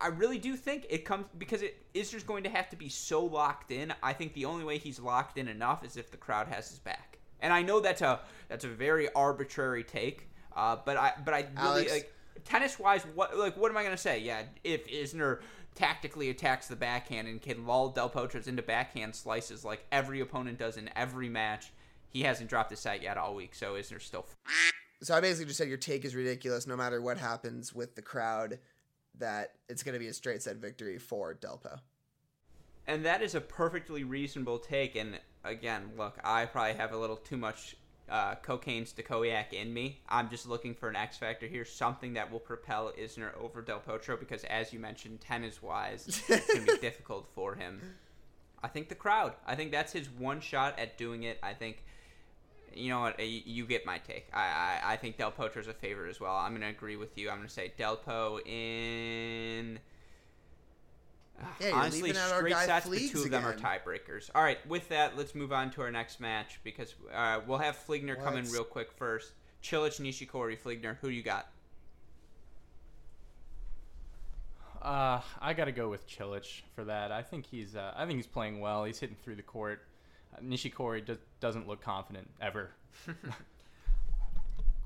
I really do think it comes because it Isner's going to have to be so locked in. I think the only way he's locked in enough is if the crowd has his back. And I know that's a that's a very arbitrary take, uh, but I but I really Alex? like tennis wise. What like what am I gonna say? Yeah, if Isner tactically attacks the backhand and can lull Del Potros into backhand slices like every opponent does in every match, he hasn't dropped a set yet all week. So Isner's still So I basically just said your take is ridiculous. No matter what happens with the crowd, that it's going to be a straight set victory for Delpo. And that is a perfectly reasonable take. And again, look, I probably have a little too much uh, cocaine stokoiac in me. I'm just looking for an X factor here, something that will propel Isner over Del Potro because, as you mentioned, tennis wise, it's going to be difficult for him. I think the crowd. I think that's his one shot at doing it. I think. You know what? You, you get my take. I, I I think Del Potro's a favorite as well. I'm going to agree with you. I'm going to say Delpo in Yeah, you're Honestly, leaving out our straight guy sets, the two of them are tiebreakers. All right, with that, let's move on to our next match because uh, we'll have Fligner come in real quick first. Cilic, Nishikori, Fligner. Who you got? Uh, I gotta go with Cilic for that. I think he's uh, I think he's playing well. He's hitting through the court. Uh, Nishikori just doesn't look confident ever.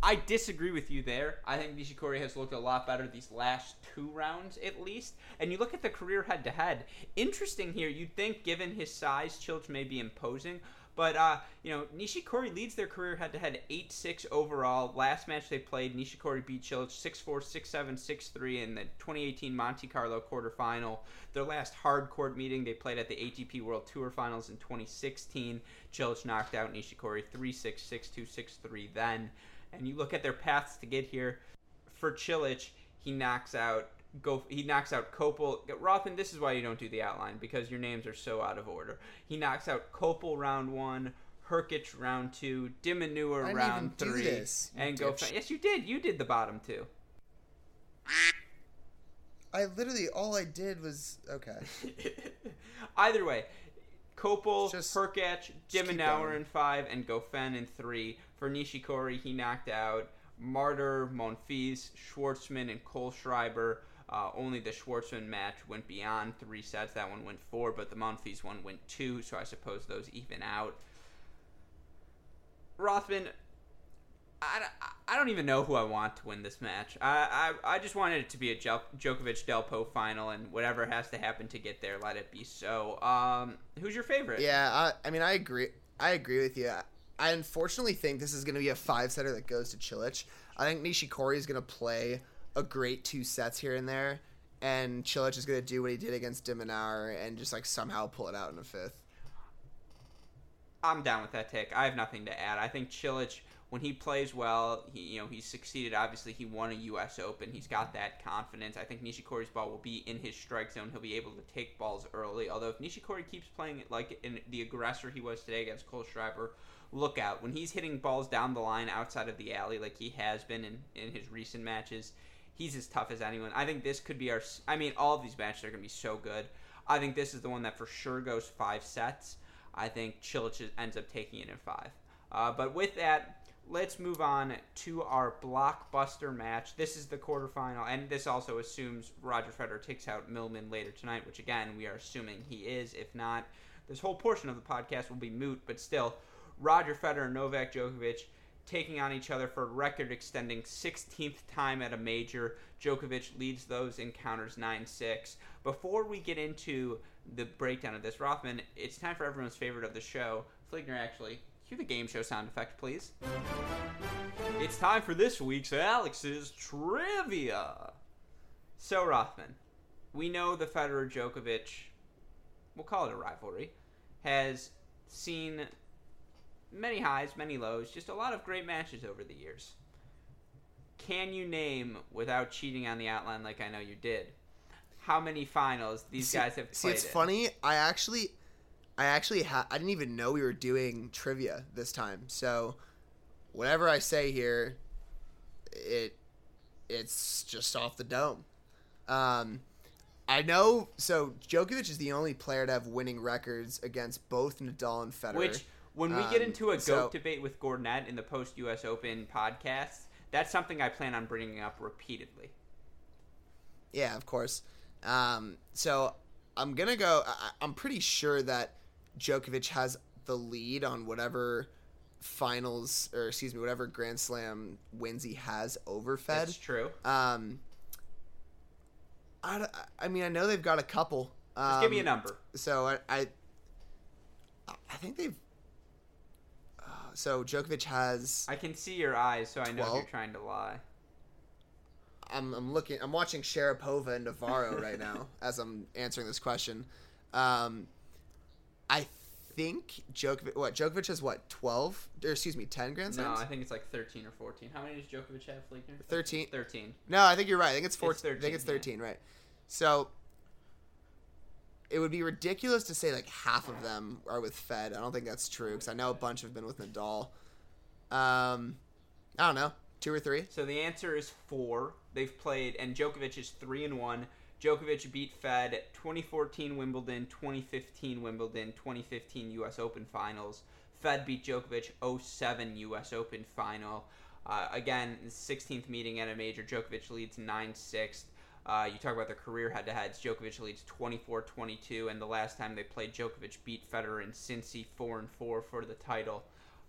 I disagree with you there. I think Nishikori has looked a lot better these last two rounds, at least. And you look at the career head to head. Interesting here. You'd think, given his size, Cilic may be imposing. But, uh, you know, Nishikori leads their career head to head 8 6 overall. Last match they played, Nishikori beat Cilic 6 4, 6 7, 6 3 in the 2018 Monte Carlo quarterfinal. Their last hard court meeting they played at the ATP World Tour Finals in 2016. Cilic knocked out Nishikori 3 6, 6 2, 6 3 then and you look at their paths to get here. For Cilic, he knocks out go he knocks out Copil. Rothman, this is why you don't do the outline because your names are so out of order. He knocks out Copil round one, Hurkacz round two, de Minaur round three, this, and go. Yes, you did. You did the bottom two. I literally all I did was okay. Either way, Copil, Just Hurkacz, de in five, and Goffin in three. For Nishikori, he knocked out Marterer, Monfils, Schwartzman, and Kohlschreiber. Uh, only the Schwartzman match went beyond three sets. That one went four, but the Monfils one went two, so I suppose those even out. Rothman, I, I don't even know who I want to win this match. I, I, I just wanted it to be a Djokovic Delpo final, and whatever has to happen to get there, let it be so. Um, who's your favorite? Yeah, I, I mean, I agree. I agree with you. I unfortunately think this is going to be a five setter that goes to Cilic. I think Nishikori is going to play a great two sets here and there, and Cilic is going to do what he did against de Minaur and just like somehow pull it out in a fifth. I'm down with that take. I have nothing to add. I think Cilic, when he plays well, he you know he's succeeded. Obviously, he won a U.S. Open. He's got that confidence. I think Nishikori's ball will be in his strike zone. He'll be able to take balls early. Although if Nishikori keeps playing like in the aggressor he was today against Kohlschreiber, look out when he's hitting balls down the line outside of the alley like he has been in, in his recent matches. He's as tough as anyone. I think this could be our. I mean, all of these matches are going to be so good. I think this is the one that for sure goes five sets. I think Cilic ends up taking it in five. Uh, but with that, let's move on to our blockbuster match. This is the quarterfinal, and this also assumes Roger Federer takes out Millman later tonight, which again we are assuming he is. If not, this whole portion of the podcast will be moot. But still, Roger Federer and Novak Djokovic taking on each other for a record extending 16th time at a major. Djokovic leads those encounters 9 6. Before we get into the breakdown of this, Rothman, it's time for everyone's favorite of the show. Fligner, actually, cue the game show sound effect, please. It's time for this week's Alex's Trivia. So, Rothman, we know the Federer Djokovic, we'll call it a rivalry, has seen many highs, many lows, just a lot of great matches over the years. Can you name, without cheating on the outline like I know you did, how many finals these see, guys have played? See, it's in? funny. I actually, I actually, ha- I didn't even know we were doing trivia this time. So, whatever I say here, it, it's just off the dome. Um, I know. So Djokovic is the only player to have winning records against both Nadal and Federer. Which when we um, get into a so, goat debate with Gordonette in the post U.S. Open podcast, that's something I plan on bringing up repeatedly. Yeah, of course. Um, so I'm gonna go. I, I'm pretty sure that Djokovic has the lead on whatever finals or excuse me, whatever Grand Slam wins he has over Fed. That's true. Um, I, I mean, I know they've got a couple. Um, Just give me a um, number. So I, I, I think they've so Djokovic has. I can see your eyes, so I know you're trying to lie. I'm, I'm looking. I'm watching Sharapova and Navarro right now as I'm answering this question. Um, I think Djokovic. What Djokovic has what twelve? Or excuse me, ten Grand Slams. No, I think it's like thirteen or fourteen. How many does Djokovic have, Fleekner? Thirteen. Thirteen. No, I think you're right. I think it's fourteen. It's 13, I think it's thirteen. Yeah. Right. So it would be ridiculous to say like half of them are with Fed. I don't think that's true because I know a bunch have been with Nadal. Um, I don't know, two or three. So the answer is four. They've played, and Djokovic is three and one. Djokovic beat Fed 2014 Wimbledon, 2015 Wimbledon, 2015 U.S. Open Finals. Fed beat Djokovic 07 U.S. Open Final. Uh, again, 16th meeting at a major. Djokovic leads 9 6. Uh, you talk about their career head-to-heads. Djokovic leads 24-22, and the last time they played, Djokovic beat Federer in Cincy 4 and 4 for the title.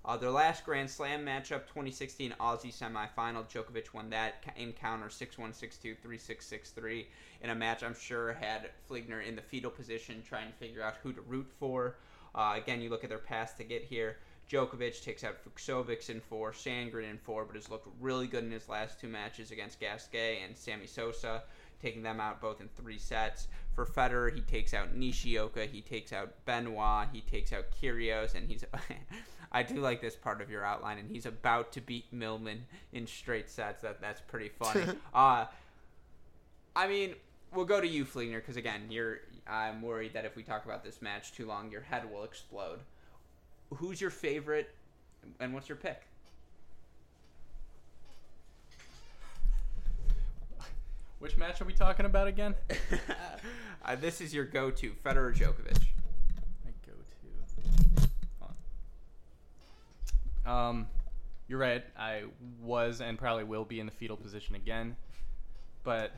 Uh, their last Grand Slam matchup, 2016 Aussie semifinal, Djokovic won that encounter 6-1, 6-2, 3-6, 6-3 in a match I'm sure had Fligner in the fetal position trying to figure out who to root for. Uh, again, you look at their path to get here. Djokovic takes out Fucsovics in four, Sandgren in four, but has looked really good in his last two matches against Gasquet and Sammy Sosa, taking them out both in three sets. For Federer, he takes out Nishioka, he takes out Benoit, he takes out Kyrgios, and he's. I do like this part of your outline, and he's about to beat Millman in straight sets. That that's pretty funny. uh, I mean, we'll go to you, Fleener, because again, you're. I'm worried that if we talk about this match too long, your head will explode. Who's your favorite, and what's your pick? Which match are we talking about again? uh, this is your go-to, Federer Djokovic. My go-to. Um, you're right. I was and probably will be in the fetal position again, but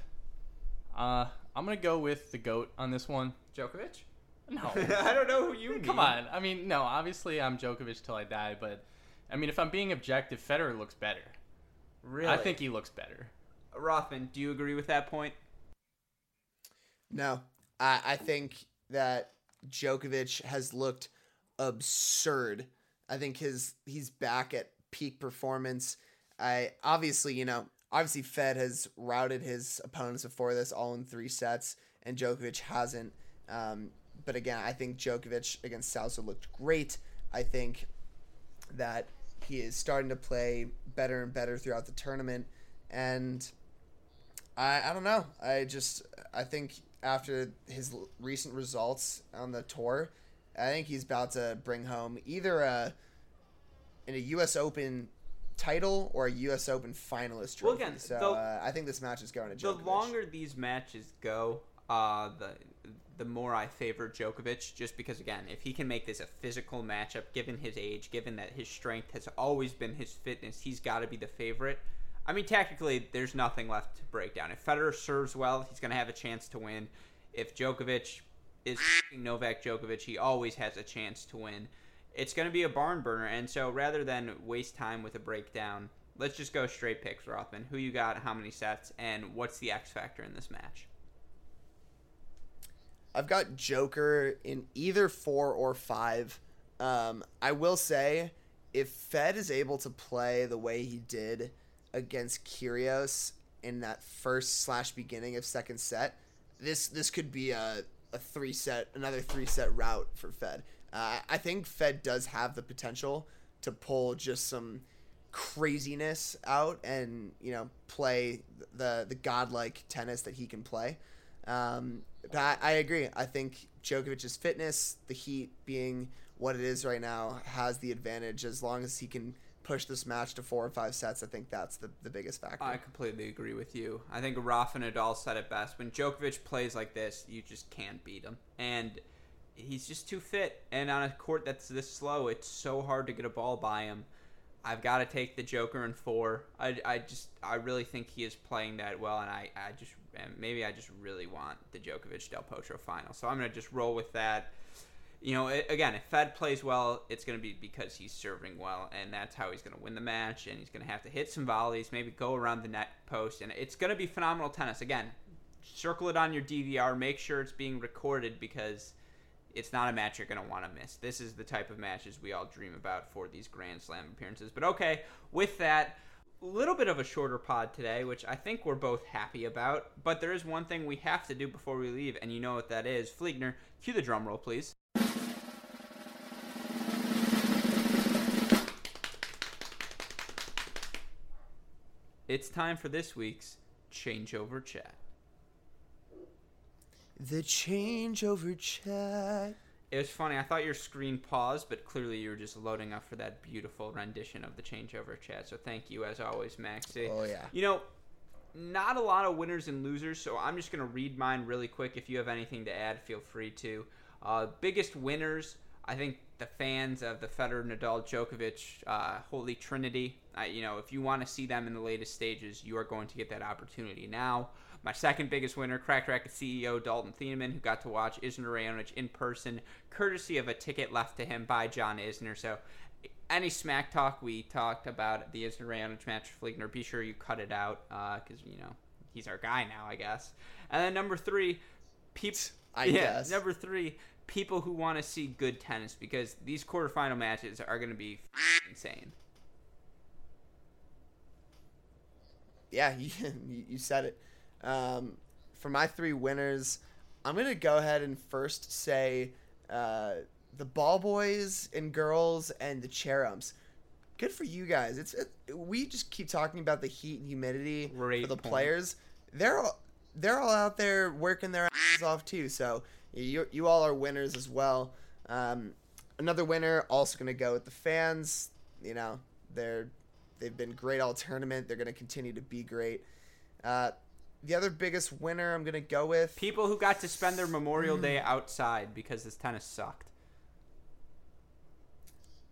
uh, I'm gonna go with the goat on this one. Djokovic? No, I don't know who you mean. Come on. I mean, no. Obviously, I'm Djokovic till I die, but I mean, if I'm being objective, Federer looks better. Really? I think he looks better. Rothman, do you agree with that point? No, I, I think that Djokovic has looked absurd. I think his he's back at peak performance. I obviously, you know, obviously Fed has routed his opponents before this all in three sets, and Djokovic hasn't. Um, but again, I think Djokovic against Sousa looked great. I think that he is starting to play better and better throughout the tournament, and I I don't know. I just I think after his l- recent results on the tour, I think he's about to bring home either a in a U.S. Open title or a U.S. Open finalist trophy. Well, again, so the- uh, I think this match is going to The longer these matches go, uh, the the more I favor Djokovic, just because again, if he can make this a physical matchup, given his age, given that his strength has always been his fitness, he's got to be the favorite. I mean, tactically, there's nothing left to break down. If Federer serves well, he's going to have a chance to win. If Djokovic is Novak Djokovic, he always has a chance to win. It's going to be a barn burner, and so rather than waste time with a breakdown, let's just go straight picks, Rothman. Who you got? How many sets? And what's the X factor in this match? I've got Joker in either four or five. Um, I will say, if Fed is able to play the way he did against Kyrgios in that first slash beginning of second set, this this could be a, a three set another three set route for Fed. Uh, I think Fed does have the potential to pull just some craziness out and you know play the the godlike tennis that he can play. Um, but I, I agree. I think Djokovic's fitness, the heat being what it is right now, has the advantage as long as he can push this match to four or five sets. I think that's the, the biggest factor. I completely agree with you. I think Rafa Nadal said it best. When Djokovic plays like this, you just can't beat him. And he's just too fit. And on a court that's this slow, it's so hard to get a ball by him. I've got to take the Joker in four. I, I just I really think he is playing that well, and I, I just maybe I just really want the Djokovic Del Potro final. So I'm gonna just roll with that. You know, it, again, if Fed plays well, it's to be because he's serving well, and that's how he's to win the match. And he's to have to hit some volleys, maybe go around the net post, and it's to be phenomenal tennis. Again, circle it on your DVR, make sure it's being recorded because it's not a match you're going to want to miss. This is the type of matches we all dream about for these Grand Slam appearances. But okay, with that, a little bit of a shorter pod today, which I think we're both happy about. But there is one thing we have to do before we leave, and you know what that is. Fligner, cue the drum roll, please. It's time for this week's changeover chat. The changeover chat. It was funny. I thought your screen paused, but clearly you were just loading up for that beautiful rendition of the changeover chat. So thank you, as always, Maxie. Oh yeah. You know, not a lot of winners and losers, so I'm just going to read mine really quick. If you have anything to add, feel free to. Uh, biggest winners, I think the fans of the Federer, Nadal, Djokovic, uh, Holy Trinity, uh, you know, if you want to see them in the latest stages, you are going to get that opportunity now. My second biggest winner, Cracked Racquet CEO Dalton Thieneman, who got to watch Isner Raonic in person, courtesy of a ticket left to him by John Isner. So, any smack talk we talked about the Isner Raonic match for Fligner, be sure you cut it out uh, because you know he's our guy now, I guess. And then number three, people. I yeah, guess. number three, people who want to see good tennis because these quarterfinal matches are going to be insane. Yeah, you, you said it. Um, for my three winners, I'm gonna go ahead and first say uh, the ball boys and girls and the cherumps. Good for you guys. It's it, we just keep talking about the heat and humidity Great for the point. players. They're all, they're all out there working their asses off too. So you you all are winners as well. Um, another winner also gonna go with the fans. You know they're they've been great all tournament. They're gonna continue to be great. Uh, the other biggest winner I'm gonna go with People who got to spend their Memorial Day outside because this tennis sucked.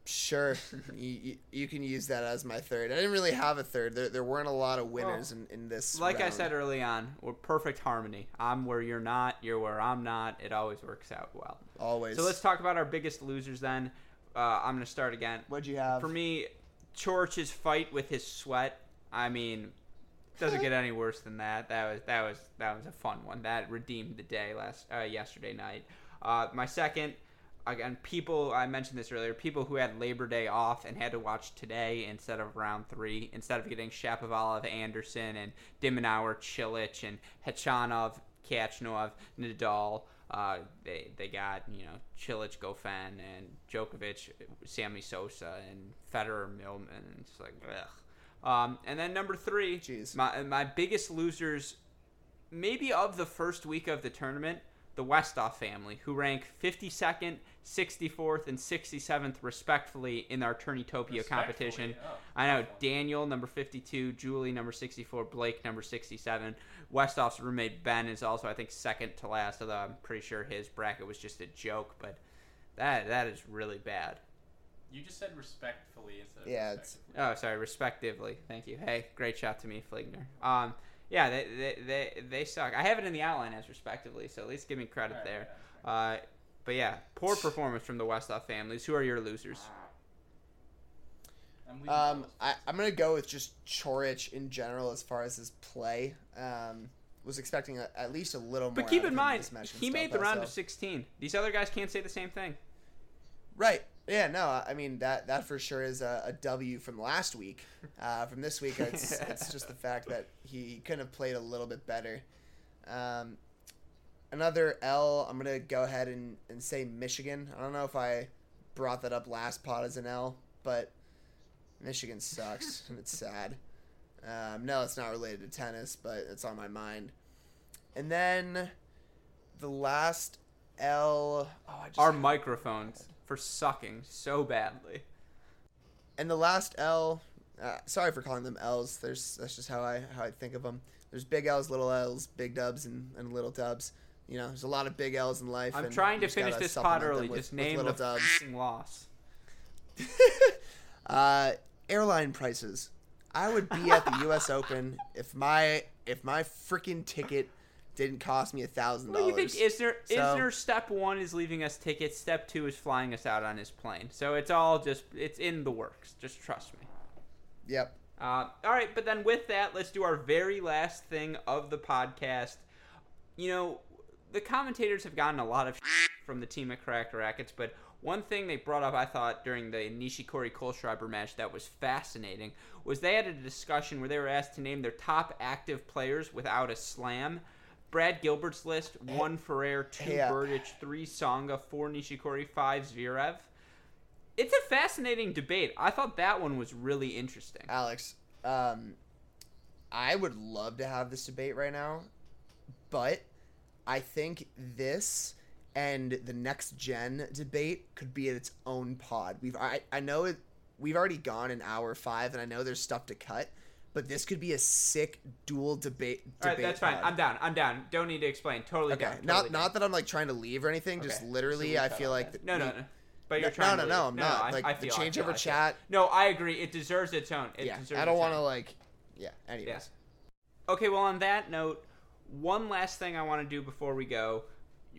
Sure, you, you, you can use that as my third. I didn't really have a third. There, there weren't a lot of winners in, in this. Like I said early on, we're perfect harmony. I'm where you're not, you're where I'm not. It always works out well. always. So let's talk about our biggest losers then. Uh, I'm going to start again. What'd you have? For me, Coric's fight with his sweat. I mean, doesn't get any worse than that. That was that was that was a fun one. That redeemed the day last uh, yesterday night. Uh, my second, again, people I mentioned this earlier. People who had Labor Day off and had to watch today instead of round three, instead of getting Shapovalov, Anderson, and Dimenauer, Cilic, and Hechanov, Khachanov, Nadal. Uh, they they got you know Cilic, Goffin, and Djokovic, Sammy Sosa, and Federer, Millman. and it's like ugh. Um, and then number three, Jeez. my my biggest losers, maybe of the first week of the tournament, the Westhoff family, who rank 52nd, 64th, and 67th respectfully in our Turnitopia competition. Respectfully, oh, I know. Daniel number 52, Julie number 64, Blake number 67. Westhoff's roommate Ben is also I think second to last, although I'm pretty sure his bracket was just a joke. But that that is really bad. You just said respectfully instead of Yeah, it's- Oh, sorry, respectively. Thank you. Hey, great shot to me, Fligner. Um, yeah, they, they they they suck. I have it in the outline as respectively, so at least give me credit Alright, there. yeah, Uh, but yeah, poor performance from the Westhoff families. Who are your losers? I'm Um. I, I'm gonna go with just Coric in general as far as his play. Um, was expecting a, at least a little more. But keep out in him mind, this match in he made the round so- of 16. These other guys can't say the same thing. Right. Yeah. No. I mean that that for sure is a, a W from last week. Uh, from this week, it's it's just the fact that he couldn't have played a little bit better. Um, another L. I'm gonna go ahead and, and say Michigan. I don't know if I brought that up last pod as an L, but Michigan sucks and it's sad. Um, no, it's not related to tennis, but it's on my mind. And then the last L. Oh, Our microphones for sucking so badly. And the last L, uh, sorry for calling them L's. There's that's just how I how I think of them. There's big L's, little L's, big dubs, and, and little dubs. You know, there's a lot of big L's in life. I'm trying to finish this pod them early. with- Just with name little the dubs. f***ing loss. uh, airline prices. I would be at the U.S. Open if my if my freaking ticket didn't cost me a thousand Well, you think dollars. Isner, So- Isner step one is leaving us tickets. Step two is flying us out on his plane. So it's all just it's in the works. Just trust me. Yep. Uh, all right, but then with that, let's do our very last thing of the podcast. You know, the commentators have gotten a lot of from the team at Cracked Rackets, but one thing they brought up, I thought, during the Nishikori Kohlschreiber match that was fascinating was they had a discussion where they were asked to name their top active players without a slam. Brad Gilbert's list: one Ferrer, two uh, Berdych, three Tsonga, four Nishikori, five Zverev. It's a fascinating debate. I thought that one was really interesting. Alex, um, I would love to have this debate right now, but I think this and the next gen debate could be its own pod. We've I, I know it we've already gone an hour five, and I know there's stuff to cut, but this could be a sick dual debate. All right, debate that's fine. pod. I'm down. I'm down. Don't need to explain. Totally Okay, down. not Totally not that I'm like trying to leave or anything. Just Okay, literally, so I feel like that. that no, no, no. But you're No, trying no, to no, leave. I'm not. I, Like, I the feel, I change feel, over I chat- No, I agree. It deserves its own. It yeah, deserves I don't want to like. Yeah. Anyways. Yeah. Okay, well, on that note, one last thing I want to do before we go.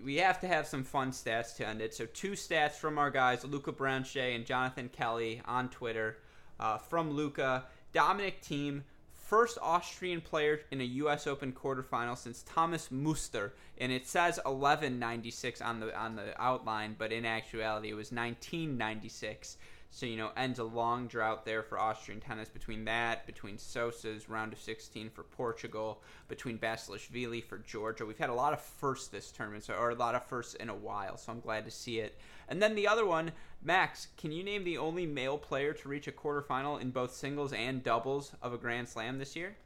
We have to have some fun stats to end it. So, two stats from our guys, Luca Branche and Jonathan Kelly on Twitter. Uh, from Luca, Dominic Thiem, first Austrian player in a U.S. Open quarterfinal since Thomas Muster, and it says 1196 on the on the outline, but in actuality, it was 1996. So, you know, ends a long drought there for Austrian tennis between that, between Sosa's round of 16 for Portugal, between Basilashvili for Georgia. We've had a lot of firsts this tournament, so, or a lot of firsts in a while, so I'm glad to see it. And then the other one, Max, can you name the only male player to reach a quarterfinal in both singles and doubles of a Grand Slam this year?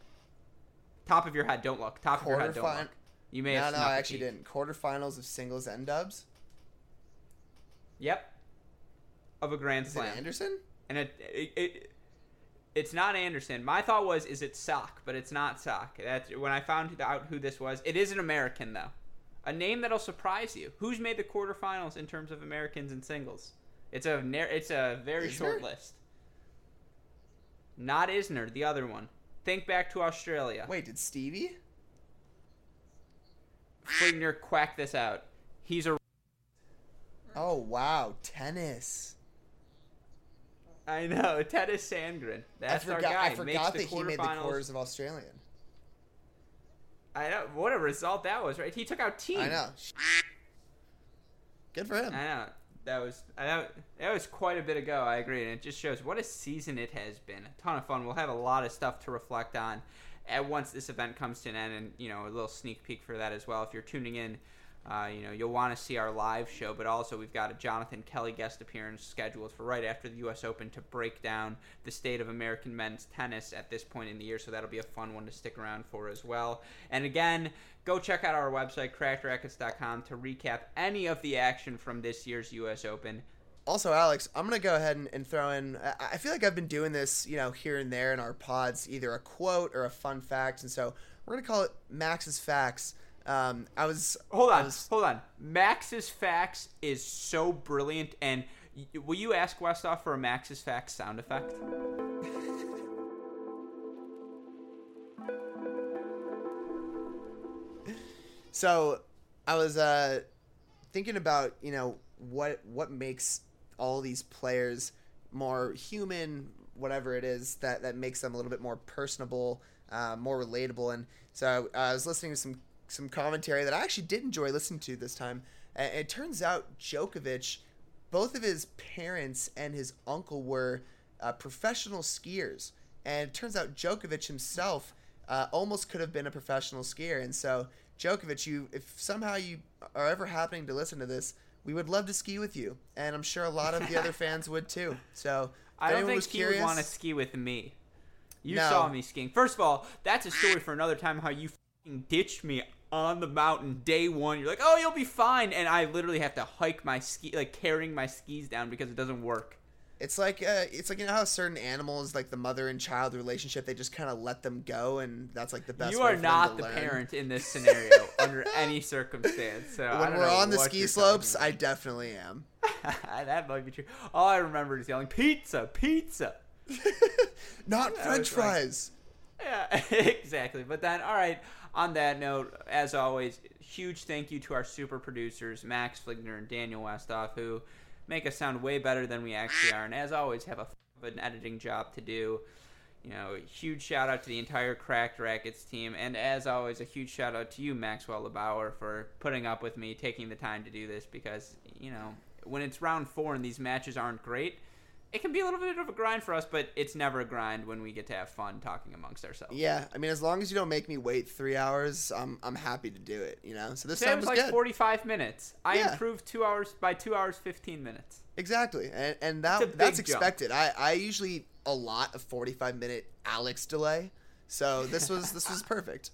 Top of your head, don't look. Top of your head, don't look. You may No, have no, snuck I actually didn't. Quarterfinals of singles and dubs. Yep. Of a Grand Is Slam. it Anderson? and it, it, it it's not Anderson. My thought was, is it Sock? But it's not Sock. That's when I found out who this was. It is an American though, a name that'll surprise you. Who's made the quarterfinals in terms of Americans in singles? It's a nar- it's a very Isner? short list. Not Isner, the other one. Think back to Australia. Wait, did Stevie? Fligner quack this out. He's a. Oh wow, tennis. I know, Tennys Sandgren. That's I our guy. I Makes forgot the that he made the quarters of Australian. I know what a result that was, right? He took out Thiem. I know. Good for him. I know that was I know that was quite a bit ago. I agree, and it just shows what a season it has been. A ton of fun. We'll have a lot of stuff to reflect on at once this event comes to an end, and you know a little sneak peek for that as well. If you're tuning in, uh, you know you'll want to see our live show, but also we've got a Jonathan Kelly guest appearance scheduled for right after the U.S. Open to break down the state of American men's tennis at this point in the year. So that'll be a fun one to stick around for as well. And again, go check out our website crackrackets.com to recap any of the action from this year's U.S. Open. Also, Alex, I'm gonna go ahead and, and throw in. I, I feel like I've been doing this, you know, here and there in our pods, either a quote or a fun fact, and so we're gonna call it Max's facts. Um, I was Hold on, was- hold on. Max's facts is so brilliant, and y- will you ask Westhoff for a Max's facts sound effect? So I was uh, thinking about you know what what makes all these players more human, whatever it is that that makes them a little bit more personable, uh, more relatable. And so I was listening to some some commentary that I actually did enjoy listening to this time. And it turns out Djokovic, both of his parents and his uncle were uh, professional skiers, and it turns out Djokovic himself uh, almost could have been a professional skier. And so, Djokovic, you if somehow you are ever happening to listen to this, we would love to ski with you, and I'm sure a lot of the other fans would too. So, I don't think he curious, would want to ski with me. You No. saw me skiing. First of all, that's a story for another time. How you fing ditched me on the mountain day one. You're like, "Oh, you'll be fine," and I literally have to hike my ski, like carrying my skis down because it doesn't work. It's like uh, it's like you know how certain animals, like the mother and child relationship, they just kind of let them go, and that's like the best. you are not the learn. parent in this scenario under any circumstance. So I When we're on the ski slopes, I definitely am. that might be true. All I remember is yelling "pizza, pizza." not French was like- fries. Yeah, exactly. But then, all right. On that note, as always, huge thank you to our super producers, Max Fligner and Daniel Westhoff, who make us sound way better than we actually are, and as always, have a f- of an editing job to do. You know, huge shout out to the entire Cracked Rackets team, and as always, a huge shout out to you, Maxwell LeBauer, for putting up with me, taking the time to do this, because you know, when it's round four and these matches aren't great, it can be a little bit of a grind for us, but it's never a grind when we get to have fun talking amongst ourselves. Yeah, I mean, as long as you don't make me wait three hours, I'm I'm happy to do it. You know, so this Today time was was like good. 45 minutes. I Yeah. improved two hours by two hours 15 minutes. Exactly, and and that that's jump. expected. I I usually a lot of 45 minute Alex delay, so this was this was perfect.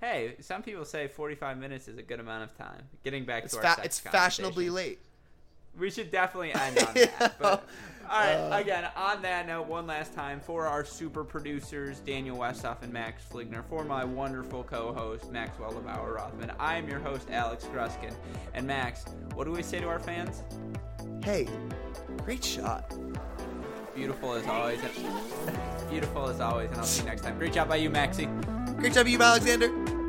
Hey, some people say 45 minutes is a good amount of time. Getting back It's to our fa- sex it's fashionably late. We should definitely end on that. But all right, uh, again, on that note, one last time for our super producers, Daniel Westhoff and Max Fligner, for my wonderful co-host Maxwell Lebauer Rothman. I am your host Alex Gruskin, and Max, what do we say to our fans? Hey, great shot. Beautiful as always. Beautiful as always, and I'll see you next time. Great job by you, Maxie. Great job, by you, Alexander.